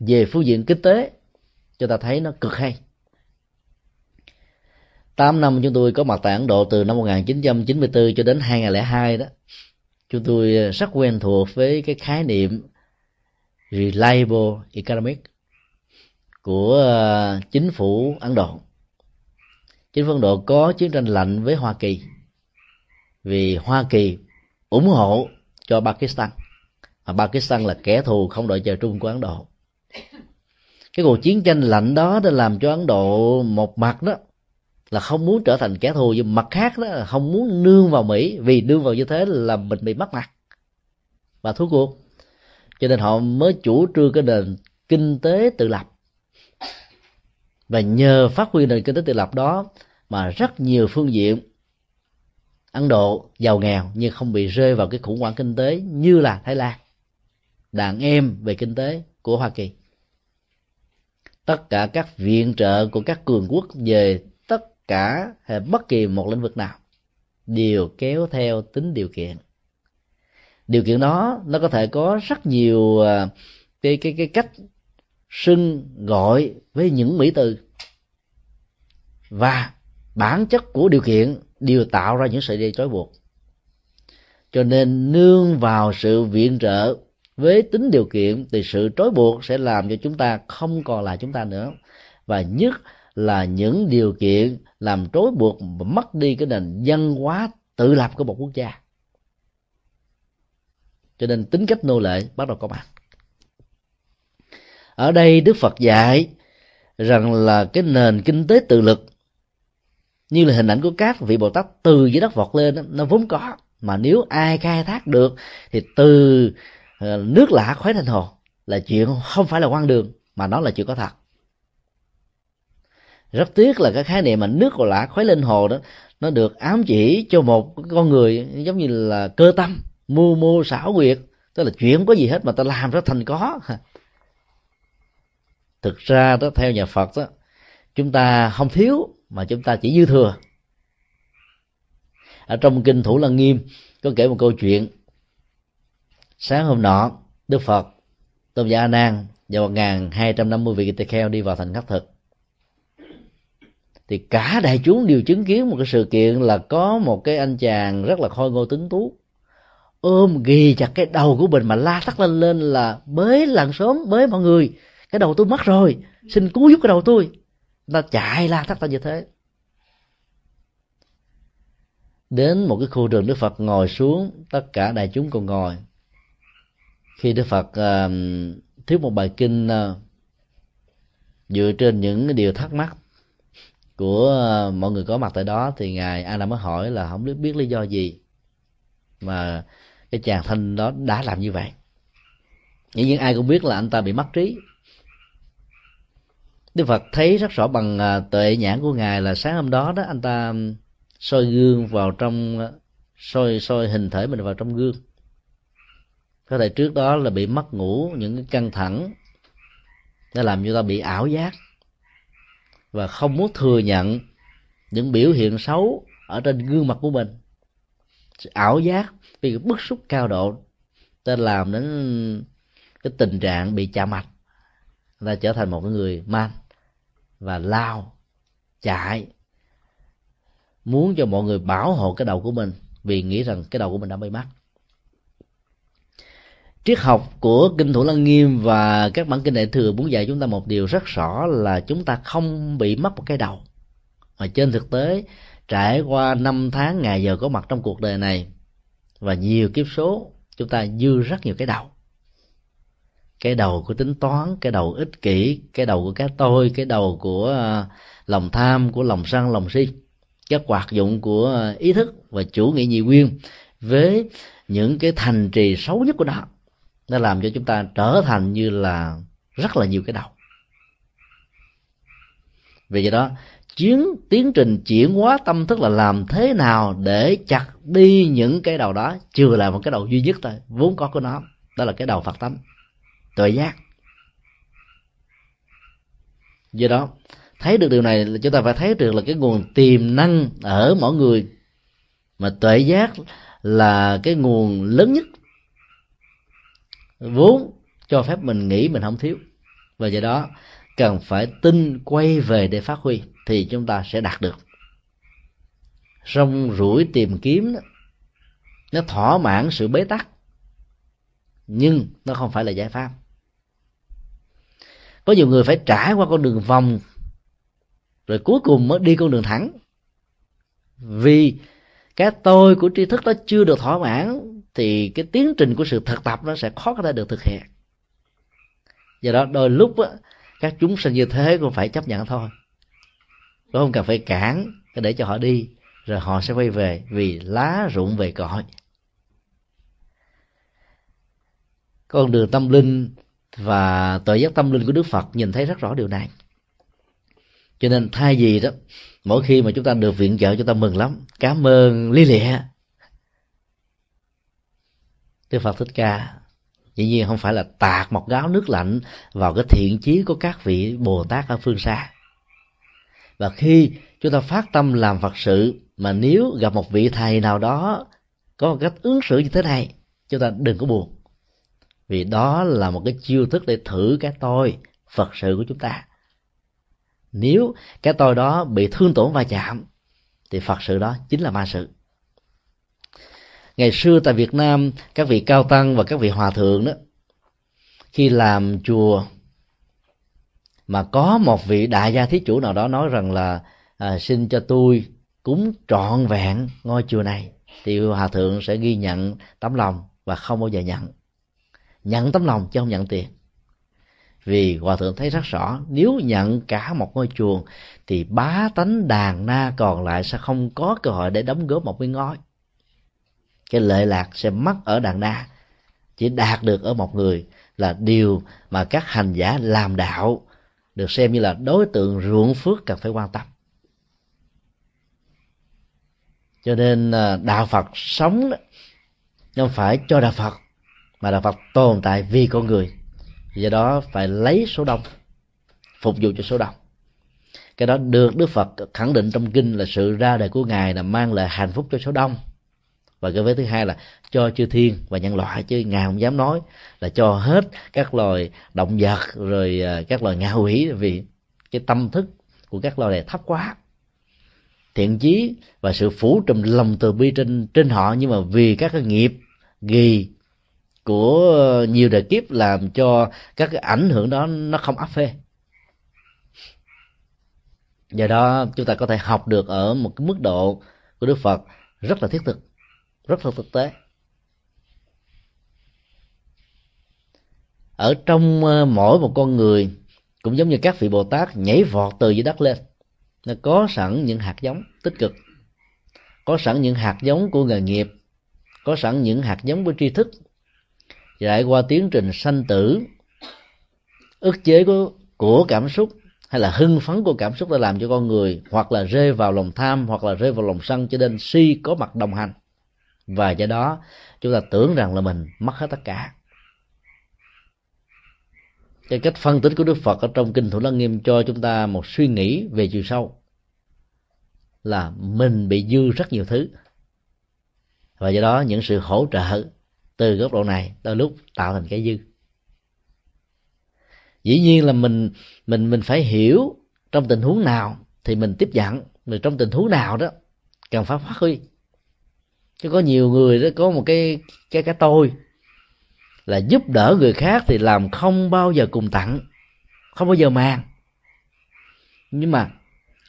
về phương diện kinh tế, chúng ta thấy nó cực hay. 8 năm chúng tôi có mặt tại Ấn Độ từ năm 1994 cho đến 2002 đó, chúng tôi rất quen thuộc với cái khái niệm reliable economic của ờ, chính phủ Ấn Độ. Chính phủ Ấn Độ có chiến tranh lạnh với Hoa Kỳ vì Hoa Kỳ ủng hộ cho Pakistan. Pakistan là kẻ thù không đội trời chung của Ấn Độ. Cái cuộc chiến tranh lạnh đó đã làm cho Ấn Độ một mặt đó là không muốn trở thành kẻ thù, nhưng mặt khác đó là không muốn nương vào Mỹ, vì nương vào như thế là mình bị mất mặt và thua cuộc, cho nên họ mới chủ trương cái nền kinh tế tự lập. Và nhờ phát huy nền kinh tế tự lập đó mà rất nhiều phương diện Ấn Độ giàu nghèo nhưng không bị rơi vào cái khủng hoảng kinh tế như là Thái Lan đàn em về kinh tế của Hoa Kỳ. Tất cả các viện trợ của các cường quốc về tất cả bất kỳ một lĩnh vực nào đều kéo theo tính điều kiện. Điều kiện đó, nó có thể có rất nhiều à, cái cái cái cách xưng gọi với những mỹ từ. Và bản chất của điều kiện đều tạo ra những sợi dây trói buộc. Cho nên nương vào sự viện trợ với tính điều kiện thì sự trói buộc sẽ làm cho chúng ta không còn là chúng ta nữa. Và nhất là những điều kiện làm trói buộc và mất đi cái nền văn hóa tự lập của một quốc gia. Cho nên tính cách nô lệ bắt đầu có mặt. Ở đây đức phật dạy rằng là cái nền kinh tế tự lực, như là hình ảnh của các vị bồ tát từ dưới đất vọt lên nó vốn có. Mà nếu ai khai thác được thì từ Ờ, nước lã khuấy thành hồ là chuyện không phải là quan đường, mà nó là chuyện có thật. Rất tiếc là cái khái niệm mà nước của lã khuấy lên hồ đó, nó được ám chỉ cho một con người giống như là cơ tâm, mưu mô xảo quyệt, tức là chuyện không có gì hết mà ta làm rất thành có. (laughs) Thực ra đó, theo nhà phật đó, chúng ta không thiếu mà chúng ta chỉ dư thừa. Ở trong kinh thủ lăng nghiêm có kể một câu chuyện sáng hôm nọ, đức phật, tôn giả a nan và một ngàn hai trăm năm mươi vị tỳ kheo đi vào thành khắc thực. Thì cả đại chúng đều chứng kiến một cái sự kiện là có một cái anh chàng rất là khôi ngô tướng tú, ôm ghi chặt cái đầu của mình mà la thắt lên lên là mới làng sớm mới mọi người, cái đầu tôi mất rồi, xin cứu giúp cái đầu tôi. Ta chạy la thắt ta như thế. Đến một cái khu rừng, đức phật ngồi xuống, tất cả đại chúng còn ngồi khi đức phật uh, thuyết một bài kinh uh, dựa trên những điều thắc mắc của uh, mọi người có mặt tại đó thì ngài a mới hỏi là không biết biết lý do gì mà cái chàng thanh đó đã làm như vậy. Dĩ nhiên ai cũng biết là anh ta bị mất trí. Đức Phật thấy rất rõ bằng tuệ nhãn của ngài là sáng hôm đó đó anh ta soi gương vào trong soi soi hình thể mình vào trong gương có thể trước đó là bị mất ngủ những cái căng thẳng nó làm cho ta bị ảo giác. Và không muốn thừa nhận những biểu hiện xấu ở trên gương mặt của mình. Sự ảo giác, vì cái bức xúc cao độ, ta làm đến cái tình trạng bị chạm mạch ta trở thành một người man và lao, chạy, muốn cho mọi người bảo hộ cái đầu của mình, vì nghĩ rằng cái đầu của mình đã bị mất triết học của kinh thủ lăng nghiêm và các bản kinh đại thừa muốn dạy chúng ta một điều rất rõ là chúng ta không bị mất một cái đầu. Mà trên thực tế, trải qua năm tháng ngày giờ có mặt trong cuộc đời này và nhiều kiếp số, chúng ta dư rất nhiều cái đầu. Cái đầu của tính toán, cái đầu ích kỷ, cái đầu của cái tôi, cái đầu của à, lòng tham, của lòng sân, lòng si, các hoạt dụng của à, ý thức và chủ nghĩa nhị nguyên với những cái thành trì xấu nhất của nó nó làm cho chúng ta trở thành như là rất là nhiều cái đầu. Vì vậy đó chiến tiến trình chuyển hóa tâm thức là làm thế nào để chặt đi những cái đầu đó chưa là một cái đầu duy nhất thôi, vốn có của nó, đó là cái đầu phật tánh, tuệ giác. Do đó, thấy được điều này là chúng ta phải thấy được là cái nguồn tiềm năng ở mỗi người. Mà tuệ giác là cái nguồn lớn nhất vốn cho phép mình nghĩ mình không thiếu. Và do đó cần phải tin quay về để phát huy thì chúng ta sẽ đạt được. Rong rủi tìm kiếm đó, nó thỏa mãn sự bế tắc nhưng nó không phải là giải pháp. Có nhiều người phải trải qua con đường vòng rồi cuối cùng mới đi con đường thẳng. Vì cái tôi của tri thức đó chưa được thỏa mãn thì cái tiến trình của sự thực tập nó sẽ khó có thể được thực hiện. Do đó đôi lúc á, các chúng sinh như thế cũng phải chấp nhận thôi. Cũng không? Cần phải cản để cho họ đi rồi họ sẽ quay về vì lá rụng về cội con đường tâm linh và tội giác tâm linh của đức phật nhìn thấy rất rõ điều này. Cho nên thay vì đó mỗi khi mà chúng ta được viện trợ chúng ta mừng lắm. Cảm ơn lý lịa đức phật thích ca. Dĩ nhiên không phải là tạt một gáo nước lạnh vào cái thiện chí của các vị bồ tát ở phương xa. Và khi chúng ta phát tâm làm phật sự, mà nếu gặp một vị thầy nào đó có một cách ứng xử như thế này, chúng ta đừng có buồn. Vì đó là một cái chiêu thức để thử cái tôi phật sự của chúng ta. Nếu cái tôi đó bị thương tổn va chạm, thì phật sự đó chính là ma sự ngày xưa tại việt nam các vị cao tăng và các vị hòa thượng đó khi làm chùa mà có một vị đại gia thí chủ nào đó nói rằng là à, xin cho tôi cúng trọn vẹn ngôi chùa này. Thì hòa thượng sẽ ghi nhận tấm lòng và không bao giờ nhận. Nhận tấm lòng chứ không nhận tiền. Vì hòa thượng thấy rất rõ nếu nhận cả một ngôi chùa thì bá tánh đàn na còn lại sẽ không có cơ hội để đóng góp một cái ngói cái lệ lạc sẽ mất ở đàn na chỉ đạt được ở một người là điều mà các hành giả làm đạo được xem như là đối tượng ruộng phước cần phải quan tâm. Cho nên à, đạo phật sống đó, không phải cho đạo phật mà đạo phật tồn tại vì con người. Do đó phải lấy số đông phục vụ cho số đông. Cái đó được đức phật khẳng định trong kinh là sự ra đời của ngài là mang lại hạnh phúc cho số đông và cái vế thứ hai là cho chư thiên và nhân loại, chứ ngài không dám nói là cho hết các loài động vật, rồi à, các loài ngạ quỷ, vì cái tâm thức của các loài này thấp quá. Thiện chí và sự phủ trùm lòng từ bi trên trên họ, nhưng mà vì các cái nghiệp ghi của nhiều đời kiếp làm cho các cái ảnh hưởng đó nó không áp phê. Do đó chúng ta có thể học được ở một cái mức độ của đức phật rất là thiết thực rất là thực tế. Ở trong ờ, mỗi một con người, cũng giống như các vị bồ tát, nhảy vọt từ dưới đất lên. Nó có sẵn những hạt giống tích cực, có sẵn những hạt giống của nghề nghiệp, có sẵn những hạt giống của tri thức. Trải qua tiến trình sanh tử, ức chế của của cảm xúc hay là hưng phấn của cảm xúc đã làm cho con người, hoặc là rơi vào lòng tham, hoặc là rơi vào lòng sân, cho nên si có mặt đồng hành và do đó, chúng ta tưởng rằng là mình mất hết tất cả. Cái cách phân tích của đức phật ở trong kinh thủ lăng nghiêm cho chúng ta một suy nghĩ về chiều sâu là mình bị dư rất nhiều thứ. Và do đó, những sự hỗ trợ từ góc độ này đôi lúc tạo thành cái dư. Dĩ nhiên là mình mình mình phải hiểu trong tình huống nào thì mình tiếp nhận, rồi trong tình huống nào đó, cần phải phát huy chứ có nhiều người đó có một cái cái cái tôi là giúp đỡ người khác thì làm không bao giờ cùng tặng, không bao giờ mang nhưng mà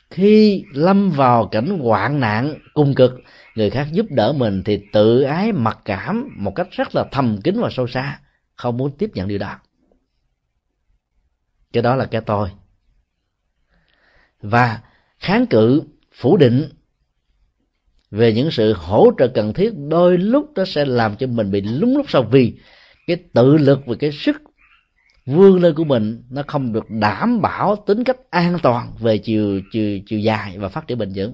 khi lâm vào cảnh hoạn nạn cung cực, người khác giúp đỡ mình thì tự ái mặc cảm một cách rất là thầm kín và sâu xa, không muốn tiếp nhận điều đó. Cái đó là cái tôi. Và kháng cự, phủ định về những sự hỗ trợ cần thiết đôi lúc nó sẽ làm cho mình bị lúng lúc sau vì cái tự lực và cái sức vươn lên của mình nó không được đảm bảo tính cách an toàn về chiều chiều chiều dài và phát triển bền vững.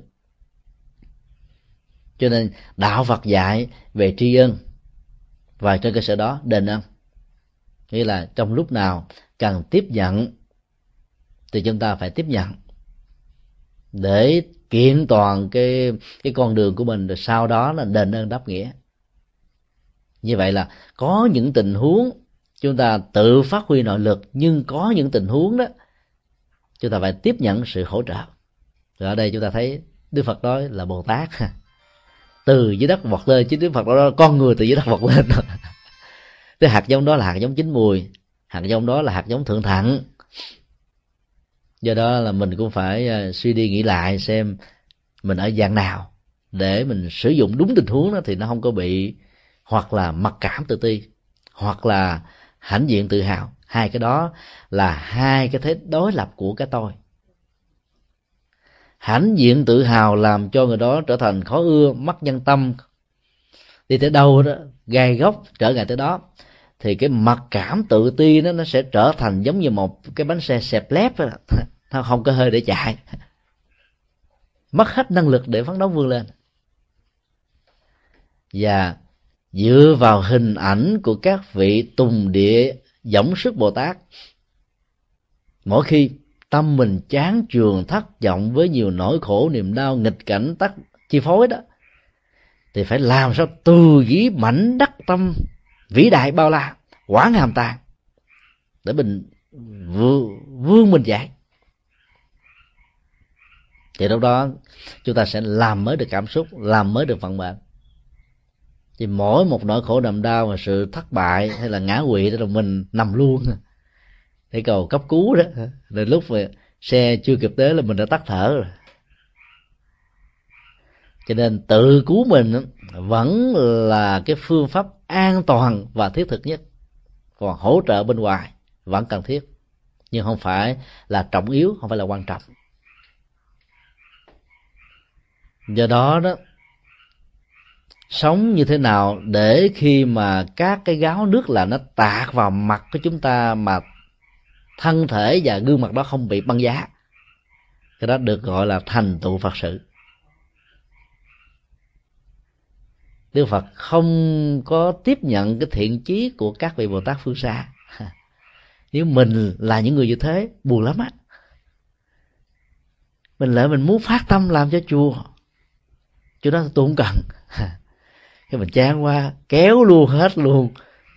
Cho nên đạo Phật dạy về tri ân và trên cơ sở đó đền ân nghĩa là trong lúc nào cần tiếp nhận thì chúng ta phải tiếp nhận để kiện toàn cái cái con đường của mình, rồi sau đó là đền ơn đáp nghĩa. Như vậy là có những tình huống chúng ta tự phát huy nội lực, nhưng có những tình huống đó, chúng ta phải tiếp nhận sự hỗ trợ. Rồi ở đây chúng ta thấy đức phật nói là bồ tát. (laughs) Từ dưới đất vọt lên, chứ đức phật đó con người từ dưới đất vọt lên. (laughs) Cái hạt giống đó là hạt giống chín mùi, hạt giống đó là hạt giống thượng thặng do đó là mình cũng phải à, suy đi nghĩ lại xem mình ở dạng nào để mình sử dụng đúng tình huống đó thì nó không có bị hoặc là mặc cảm tự ti hoặc là hãnh diện tự hào. Hai cái đó là hai cái thế đối lập của cái tôi. Hãnh diện tự hào làm cho người đó trở thành khó ưa, mất nhân tâm. Đi tới đâu đó, gai góc trở ngại tới đó thì cái mặc cảm tự ti nó nó sẽ trở thành giống như một cái bánh xe xẹp lép đó. (laughs) nó không có hơi để chạy mất hết năng lực để phấn đấu vươn lên và dựa vào hình ảnh của các vị tùng địa giống sức bồ tát, mỗi khi tâm mình chán trường thất vọng với nhiều nỗi khổ, niềm đau, nghịch cảnh, tắc chi phối đó, thì phải làm sao từ dĩ mảnh đắc tâm vĩ đại bao la quán hàm tàn. Để mình vương, vương mình dạy thì lúc đó chúng ta sẽ làm mới được cảm xúc làm mới được vận mệnh. Thì mỗi một nỗi khổ niềm đau và sự thất bại hay là ngã quỵ đó là mình nằm luôn. Để cầu cấp cứu đó. Đến lúc mà xe chưa kịp tới là mình đã tắt thở rồi. Cho nên tự cứu mình vẫn là cái phương pháp an toàn và thiết thực nhất. Còn hỗ trợ bên ngoài vẫn cần thiết, nhưng không phải là trọng yếu, không phải là quan trọng. Do đó đó, sống như thế nào để khi mà các cái gáo nước là nó tạt vào mặt của chúng ta mà thân thể và gương mặt đó không bị băng giá, cái đó được gọi là thành tựu phật sự. Đức phật không có tiếp nhận cái thiện chí của các vị bồ tát phương xa. (laughs) Nếu mình là những người như thế, buồn lắm á. Mình lại mình muốn phát tâm làm cho chùa. Chùa đó tôi không cần. (laughs) Cái mình chán qua kéo luôn hết luôn.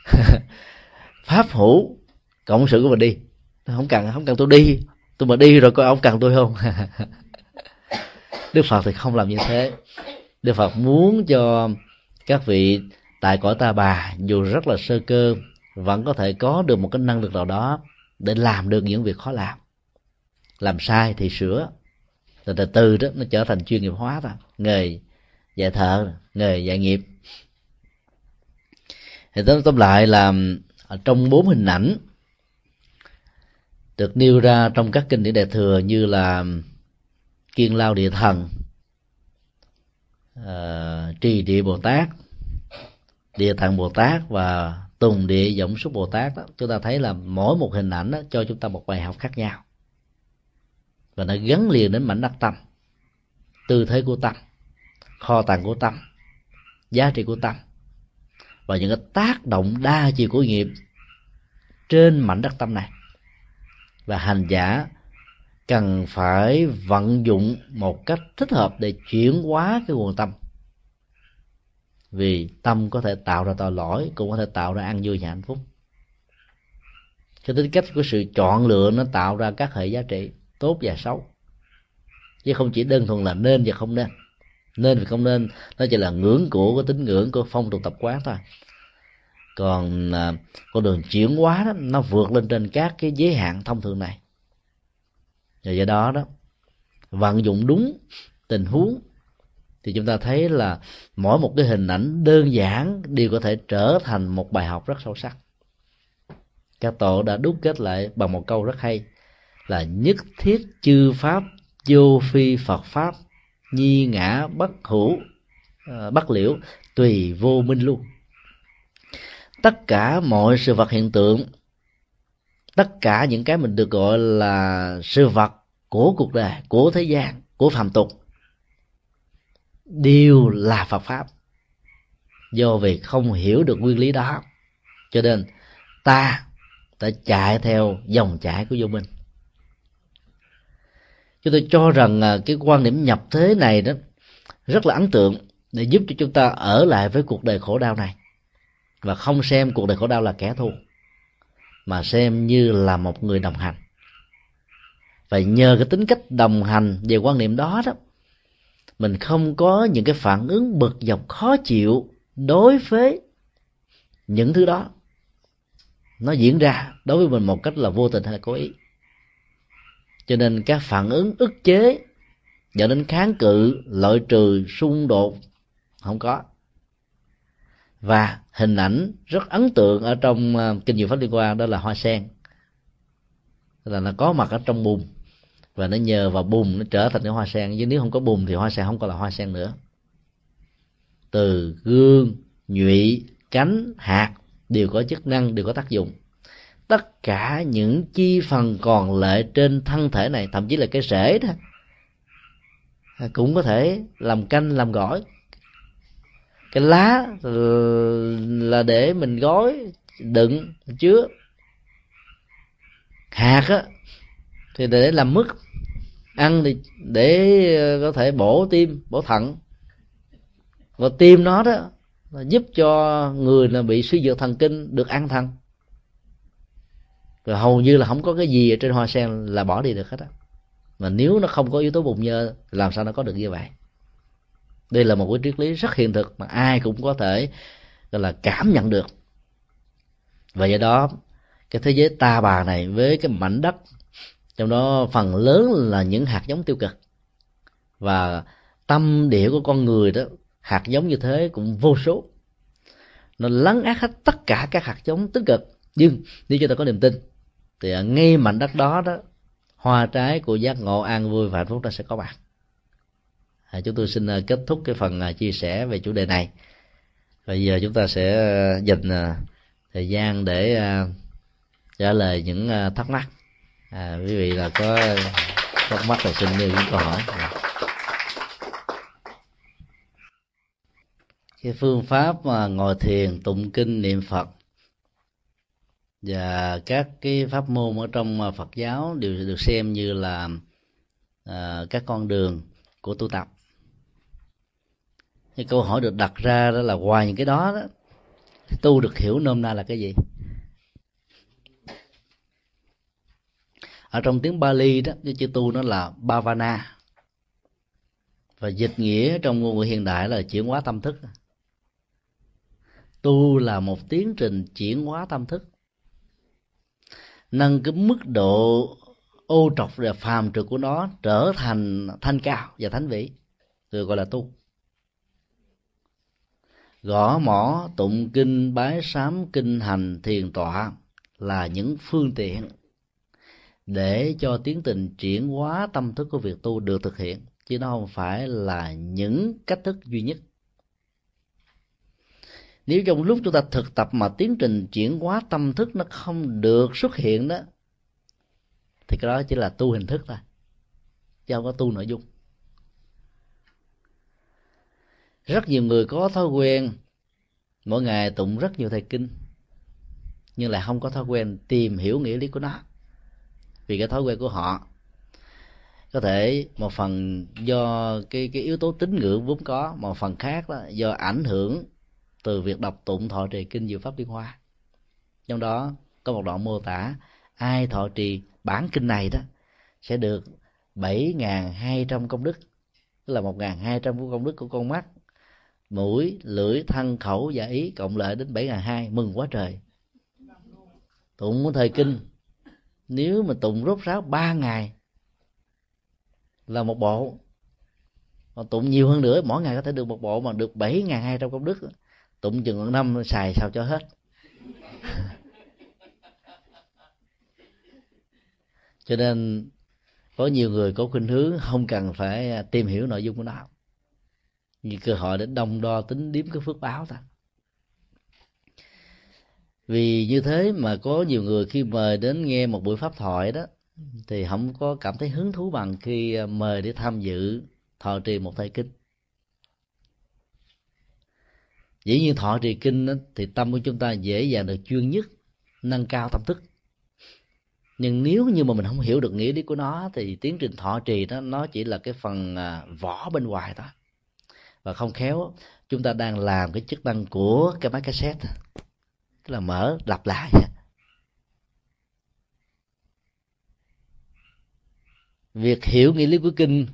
(laughs) Pháp hữu, cộng sự của mình đi. Không cần không cần tôi đi. Tôi mà đi rồi coi ông cần tôi không? Đức phật thì không làm như thế. Đức phật muốn cho các vị tại cõi ta bà dù rất là sơ cơ vẫn có thể có được một cái năng lực nào đó để làm được những việc khó làm. Làm sai thì sửa. Từ từ từ đó nó trở thành chuyên nghiệp hóa thôi nghề dạy thợ nghề dạy nghiệp. Thì tóm, tóm lại là trong bốn hình ảnh được nêu ra trong các kinh điển đại thừa như là kiên lao địa thần uh, trì địa bồ tát địa thần bồ tát và tùng địa giọng xuất bồ tát đó chúng ta thấy là mỗi một hình ảnh đó cho chúng ta một bài học khác nhau. Và nó gắn liền đến mảnh đất tâm tư thế của tâm kho tàng của tâm giá trị của tâm. Và những cái tác động đa chiều của nghiệp trên mảnh đất tâm này. Và hành giả cần phải vận dụng một cách thích hợp để chuyển hóa cái nguồn tâm. Vì tâm có thể tạo ra tội lỗi cũng có thể tạo ra ăn vui và hạnh phúc. Cái tính cách của sự chọn lựa nó tạo ra các hệ giá trị tốt và xấu. Chứ không chỉ đơn thuần là nên và không nên. Nên và không nên nó chỉ là ngưỡng của cái tính ngưỡng của phong tục tập quán thôi. Còn à, con đường chuyển hóa đó nó vượt lên trên các cái giới hạn thông thường này và do đó đó, vận dụng đúng tình huống, thì chúng ta thấy là mỗi một cái hình ảnh đơn giản đều có thể trở thành một bài học rất sâu sắc. Các tổ đã đúc kết lại bằng một câu rất hay là nhất thiết chư pháp, vô phi phật pháp, nhi ngã bất hữu ờ, bất liễu, tùy vô minh luôn. Tất cả mọi sự vật hiện tượng, tất cả những cái mình được gọi là sự vật của cuộc đời, của thế gian, của phàm tục, đều là phật pháp. Do vì không hiểu được nguyên lý đó, cho nên ta đã chạy theo dòng chảy của vô minh. Chúng tôi cho rằng à, cái quan điểm nhập thế này đó rất là ấn tượng để giúp cho chúng ta ở lại với cuộc đời khổ đau này. Và không xem cuộc đời khổ đau là kẻ thù, mà xem như là một người đồng hành và nhờ cái tính cách đồng hành về quan niệm đó đó. Mình không có những cái phản ứng bực dọc khó chịu đối với những thứ đó. Nó diễn ra đối với mình một cách là vô tình hay là cố ý. Cho nên các phản ứng ức chế dẫn đến kháng cự, loại trừ, xung đột, không có. Và hình ảnh rất ấn tượng ở trong à, kinh diệu pháp liên quan đó là hoa sen. Là nó có mặt ở trong bùn và nó nhờ vào bùn, nó trở thành cái hoa sen. Chứ nếu không có bùn thì hoa sen không còn là hoa sen nữa. Từ gương, nhụy, cánh, hạt đều có chức năng, đều có tác dụng. Tất cả những chi phần còn lại trên thân thể này, thậm chí là cái rễ đó, cũng có thể làm canh, làm gỏi. Cái lá là để mình gói, đựng, chứa. Hạt á, thì để làm mứt ăn thì để ờ, có thể bổ tim, bổ thận. Và tim nó đó là giúp cho người là bị suy dược thần kinh được an thần. Rồi hầu như là không có cái gì ở trên hoa sen là bỏ đi được hết á. Mà nếu nó không có yếu tố bùn nhơ, làm sao nó có được như vậy? Đây là một cái triết lý rất hiện thực mà ai cũng có thể, gọi là, cảm nhận được. Và do đó, cái thế giới ta bà này với cái mảnh đất trong đó phần lớn là những hạt giống tiêu cực. Và tâm địa của con người đó hạt giống như thế cũng vô số. Nó lấn át hết tất cả các hạt giống tích cực. Nhưng nếu chúng ta có niềm tin thì ngay mảnh đất đó đó hoa trái của giác ngộ an vui và hạnh phúc nó sẽ có mặt. À, chúng tôi xin à, kết thúc cái phần à, chia sẻ về chủ đề này. Bây giờ chúng ta sẽ à, dành thời gian để trả lời những thắc mắc à, quý vị là có thắc mắc là xin nêu những câu hỏi. Cái phương pháp mà ngồi thiền tụng kinh niệm phật và các cái pháp môn ở trong à, phật giáo đều được xem như là à, các con đường của tu tập. Cái câu hỏi được đặt ra đó là ngoài những cái đó đó tu được hiểu nôm na là cái gì? Ở trong tiếng Bali đó, cái chữ tu nó là bhavana. Và dịch nghĩa trong ngôn ngữ hiện đại là chuyển hóa tâm thức. Tu là một tiến trình chuyển hóa tâm thức. Nâng cái mức độ ô trọc và phàm trượt của nó trở thành thanh cao và thánh vĩ được gọi là tu. Gõ mỏ tụng kinh, bái sám, kinh hành, thiền tọa là những phương tiện để cho tiến trình chuyển hóa tâm thức của việc tu được thực hiện, chứ nó không phải là những cách thức duy nhất. Nếu trong lúc chúng ta thực tập mà tiến trình chuyển hóa tâm thức nó không được xuất hiện đó, thì cái đó chỉ là tu hình thức thôi, chứ không có tu nội dung. Rất nhiều người có thói quen, mỗi ngày tụng rất nhiều thầy kinh, nhưng lại không có thói quen tìm hiểu nghĩa lý của nó vì cái thói quen của họ. Có thể một phần do cái cái yếu tố tín ngưỡng vốn có, một phần khác đó do ảnh hưởng từ việc đọc tụng, thọ trì kinh diệu pháp liên hoa. Trong đó có một đoạn mô tả, ai thọ trì bản kinh này đó sẽ được bảy hai trăm công đức, tức là một hai trăm công đức của con mắt, mũi, lưỡi, thân, khẩu và ý cộng lại đến bảy hai mừng quá trời. Tụng thời kinh nếu mà tụng rốt ráo ba ngày là một bộ còn tụng nhiều hơn nữa, mỗi ngày có thể được một bộ mà được bảy ngàn hai trăm công đức. Tụng chừng năm xài sao cho hết. (laughs) Cho nên, có nhiều người có khuynh hướng không cần phải tìm hiểu nội dung của nó. Như cơ hội để đông đo tính điếm cái phước báo ta vì như thế mà có nhiều người khi mời đến nghe một buổi pháp thoại đó thì không có cảm thấy hứng thú bằng khi ờ, mời để tham dự thọ trì một thời kinh. Dĩ nhiên thọ trì kinh đó, thì tâm của chúng ta dễ dàng được chuyên nhất nâng cao tâm thức. Nhưng nếu như mà mình không hiểu được nghĩa lý của nó thì tiến trình thọ trì đó nó chỉ là cái phần à, vỏ bên ngoài thôi. Và không khéo chúng ta đang làm cái chức năng của cái máy cassette tức là mở, lặp lại. Việc hiểu nghĩa lý của kinh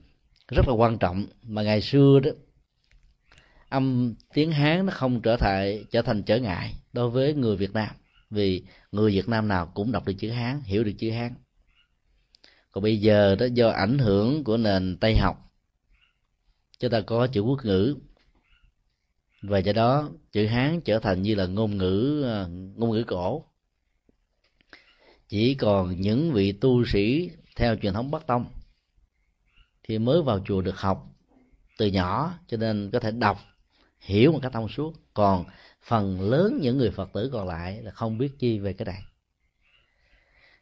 rất là quan trọng, mà ngày xưa đó, âm tiếng hán nó không trở thành trở thành trở ngại đối với người việt nam, vì người việt nam nào cũng đọc được chữ hán, hiểu được chữ hán. Còn bây giờ đó, do ảnh hưởng của nền tây học, chúng ta có chữ quốc ngữ và do đó, chữ hán trở thành như là ngôn ngữ ờ, ngôn ngữ cổ. Chỉ còn những vị tu sĩ theo truyền thống bắc tông thì mới vào chùa được học từ nhỏ, cho nên có thể đọc, hiểu một cách thông suốt. Còn phần lớn những người phật tử còn lại là không biết chi về cái này.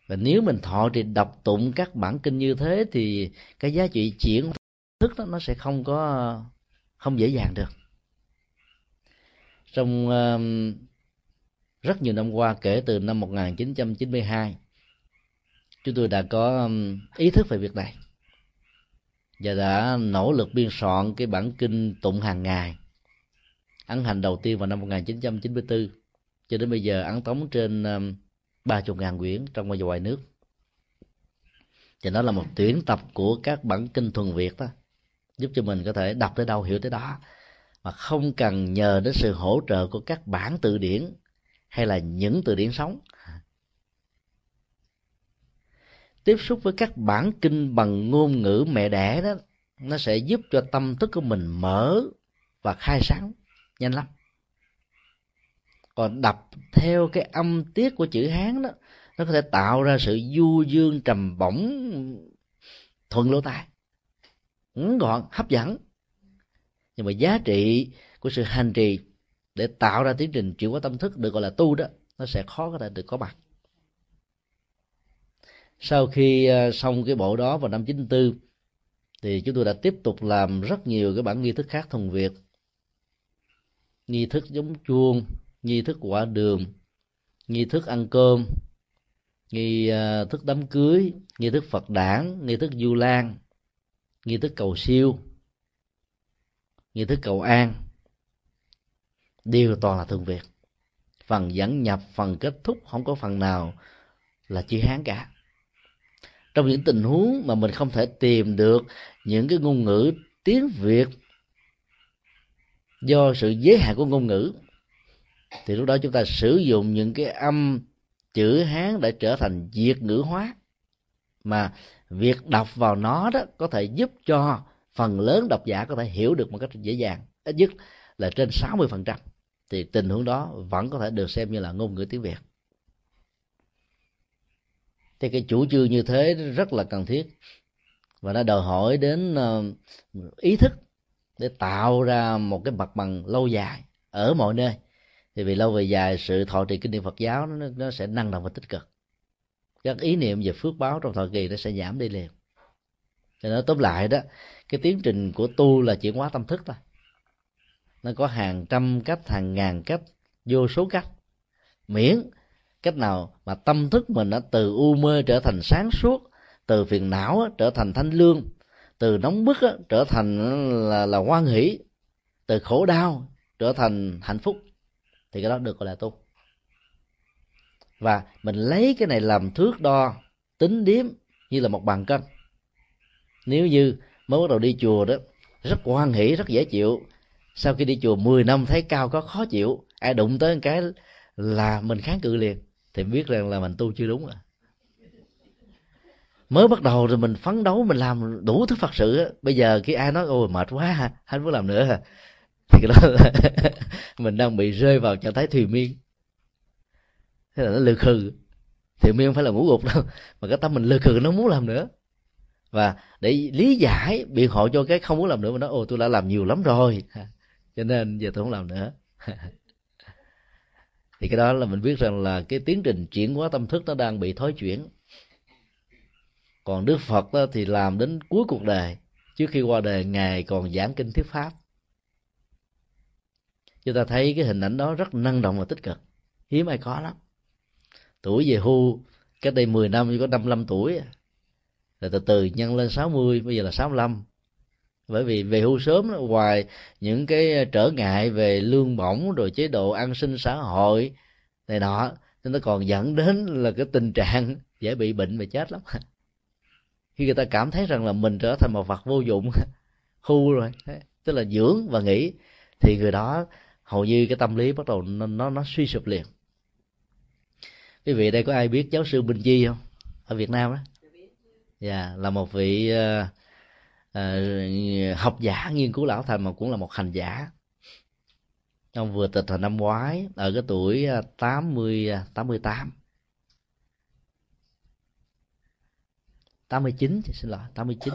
Và nếu mình thọ trì đọc tụng các bản kinh như thế thì cái giá trị chuyển thức đó, nó sẽ không có, không dễ dàng được trong uh, rất nhiều năm qua kể từ năm 1992 chúng tôi đã có um, ý thức về việc này. Và đã nỗ lực biên soạn cái bản kinh tụng hàng ngày ấn hành đầu tiên vào năm 1994 cho đến bây giờ ấn tống trên um, ba chục ngàn quyển trong và ngoài nước. Và nó là một tuyển tập của các bản kinh thuần việt đó giúp cho mình có thể đọc tới đâu hiểu tới đó mà không cần nhờ đến sự hỗ trợ của các bản từ điển hay là những từ điển sống. Tiếp xúc với các bản kinh bằng ngôn ngữ mẹ đẻ đó, nó sẽ giúp cho tâm thức của mình mở và khai sáng nhanh lắm. Còn đọc theo cái âm tiết của chữ hán đó, nó có thể tạo ra sự du dương trầm bổng thuận lỗ tai. Ngắn gọn, hấp dẫn nhưng mà giá trị của sự hành trì để tạo ra tiến trình chuyển hóa tâm thức được gọi là tu đó, nó sẽ khó có thể được có mặt sau khi ờ, xong cái bộ đó vào năm 94 thì chúng tôi đã tiếp tục làm rất nhiều cái bản nghi thức khác thuần việt. Nghi thức giống chuông, nghi thức quả đường, nghi thức ăn cơm, nghi ờ, thức đám cưới, nghi thức phật đản, nghi thức du lan, nghi thức cầu siêu nghi thức cầu an. Đều toàn là thường việt phần dẫn nhập, phần kết thúc không có phần nào là chữ hán cả. Trong những tình huống mà mình không thể tìm được những cái ngôn ngữ tiếng việt do sự giới hạn của ngôn ngữ, thì lúc đó chúng ta sử dụng những cái âm chữ hán để trở thành việt ngữ hóa mà việc đọc vào nó đó có thể giúp cho phần lớn độc giả có thể hiểu được một cách dễ dàng. Ít nhất là trên 60% thì tình huống đó vẫn có thể được xem như là ngôn ngữ tiếng Việt. Thì cái chủ trương như thế rất là cần thiết. Và nó đòi hỏi đến ờ, ý thức để tạo ra một cái mặt bằng lâu dài ở mọi nơi. Thì vì lâu về dài sự thọ trì kinh điển Phật giáo nó, nó sẽ năng động và tích cực. Các ý niệm về phước báo trong thời kỳ nó sẽ giảm đi liền. Cho nên tóm lại đó cái tiến trình của tu là chuyển hóa tâm thức thôi. Nó có hàng trăm cách, hàng ngàn cách, vô số cách. Miễn cách nào mà tâm thức mình nó từ u mê trở thành sáng suốt, từ phiền não trở thành thanh lương, từ nóng bức trở thành là là hoan hỷ, từ khổ đau trở thành hạnh phúc, thì cái đó được gọi là tu. Và mình lấy cái này làm thước đo, tính điếm như là một bàn cân. Nếu như mới bắt đầu đi chùa đó. Rất hoan hỷ, rất dễ chịu. Sau khi đi chùa 10 năm, thấy cao có khó chịu. Ai đụng tới cái là mình kháng cự liền. Thì biết rằng là mình tu chưa đúng rồi. Mới bắt đầu rồi mình phấn đấu, mình làm đủ thứ phật sự bây giờ khi ai nói, ôi, mệt quá ha anh muốn làm nữa. Hả thì cái đó là (laughs) mình đang bị rơi vào trạng thái thùy miên. Thế là nó lừa khừ. Thùy miên không phải là ngủ gục đâu, mà cái tâm mình lừa khừ, nó muốn làm nữa và để lý giải, biện hộ cho cái không muốn làm nữa, mà nói, ồ, tôi đã làm nhiều lắm rồi. (laughs) Cho nên giờ tôi không làm nữa. (laughs) Thì cái đó là mình biết rằng là cái tiến trình chuyển hóa tâm thức nó đang bị thối chuyển. Còn đức phật đó thì làm đến cuối cuộc đời, trước khi qua đời, ngài còn giảng kinh thuyết pháp. Chúng ta thấy cái hình ảnh đó rất năng động và tích cực. Hiếm ai có lắm. Tuổi về hưu cách đây 10 năm, chỉ có 55 tuổi à rồi từ từ nhân lên 60 bây giờ là 65 bởi vì về hưu sớm ngoài những cái ờ, trở ngại về lương bổng rồi chế độ an sinh xã hội này nọ nên nó còn dẫn đến là cái tình trạng (laughs) dễ bị bệnh và chết lắm. (laughs) Khi người ta cảm thấy rằng là mình trở thành một vật vô dụng (laughs) hưu rồi tức là dưỡng và nghỉ thì người đó hầu như cái tâm lý bắt đầu nó nó, nó suy sụp liền. Quý vị đây có ai biết giáo sư Bình Chi không? Ở Việt Nam đó yeah, là một vị uh, uh, học giả nghiên cứu lão thành mà cũng là một hành giả. Ông vừa tịch hồi năm ngoái ở cái tuổi ờ, tám mươi tám mươi tám. Tám mươi chín xin lỗi tám mươi chín.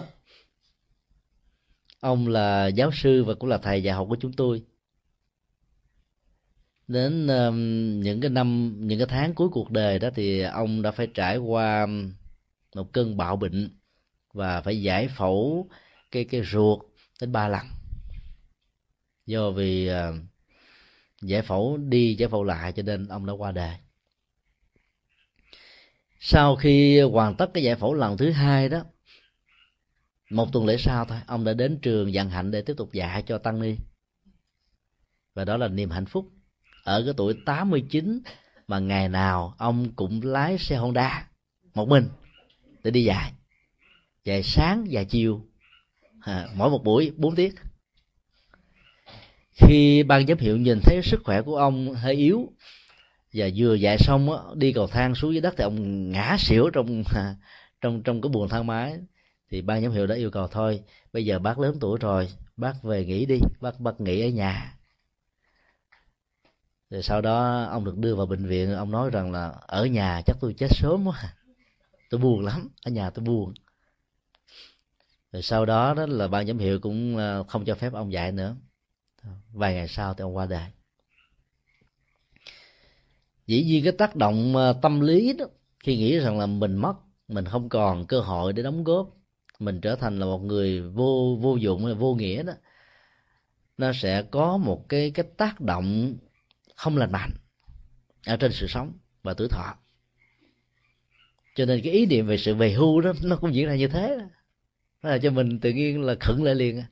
Ông là giáo sư và cũng là thầy dạy học của chúng tôi. Đến um, những cái năm những cái tháng cuối cuộc đời đó thì ông đã phải trải qua một cơn bạo bệnh và phải giải phẫu cái cái ruột đến ba lần. Do vì uh, giải phẫu đi giải phẫu lại cho nên ông đã qua đời. Sau khi hoàn tất cái giải phẫu lần thứ hai đó một tuần lễ sau thôi ông đã đến trường dạng hạnh để tiếp tục dạy cho tăng ni. Và đó là niềm hạnh phúc. Ở cái tuổi 89 mà ngày nào ông cũng lái xe Honda một mình để đi dài, dài sáng và chiều. À, mỗi một buổi 4 tiết. Khi ban giám hiệu nhìn thấy sức khỏe của ông hơi yếu và vừa dạy xong đó, đi cầu thang xuống dưới đất thì ông ngã xỉu trong à, trong trong cái buồng thang máy. Thì ban giám hiệu đã yêu cầu thôi bây giờ bác lớn tuổi rồi bác về nghỉ đi bác bác nghỉ ở nhà. Rồi sau đó ông được đưa vào bệnh viện ông nói rằng là ở nhà chắc tôi chết sớm quá tôi buồn lắm, ở nhà tôi buồn. Rồi sau đó đó là ban giám hiệu cũng ờ, không cho phép ông dạy nữa. Vài ngày sau thì ông qua đời. Dĩ nhiên cái tác động ờ, tâm lý đó, khi nghĩ rằng là mình mất, mình không còn cơ hội để đóng góp, mình trở thành là một người vô vô dụng, vô nghĩa đó, nó sẽ có một cái cái tác động không lành mạnh ở trên sự sống và tuổi thọ cho nên cái ý niệm về sự về hưu đó, nó cũng diễn ra như thế đó. nó là cho mình tự nhiên là khẩn lại liền à.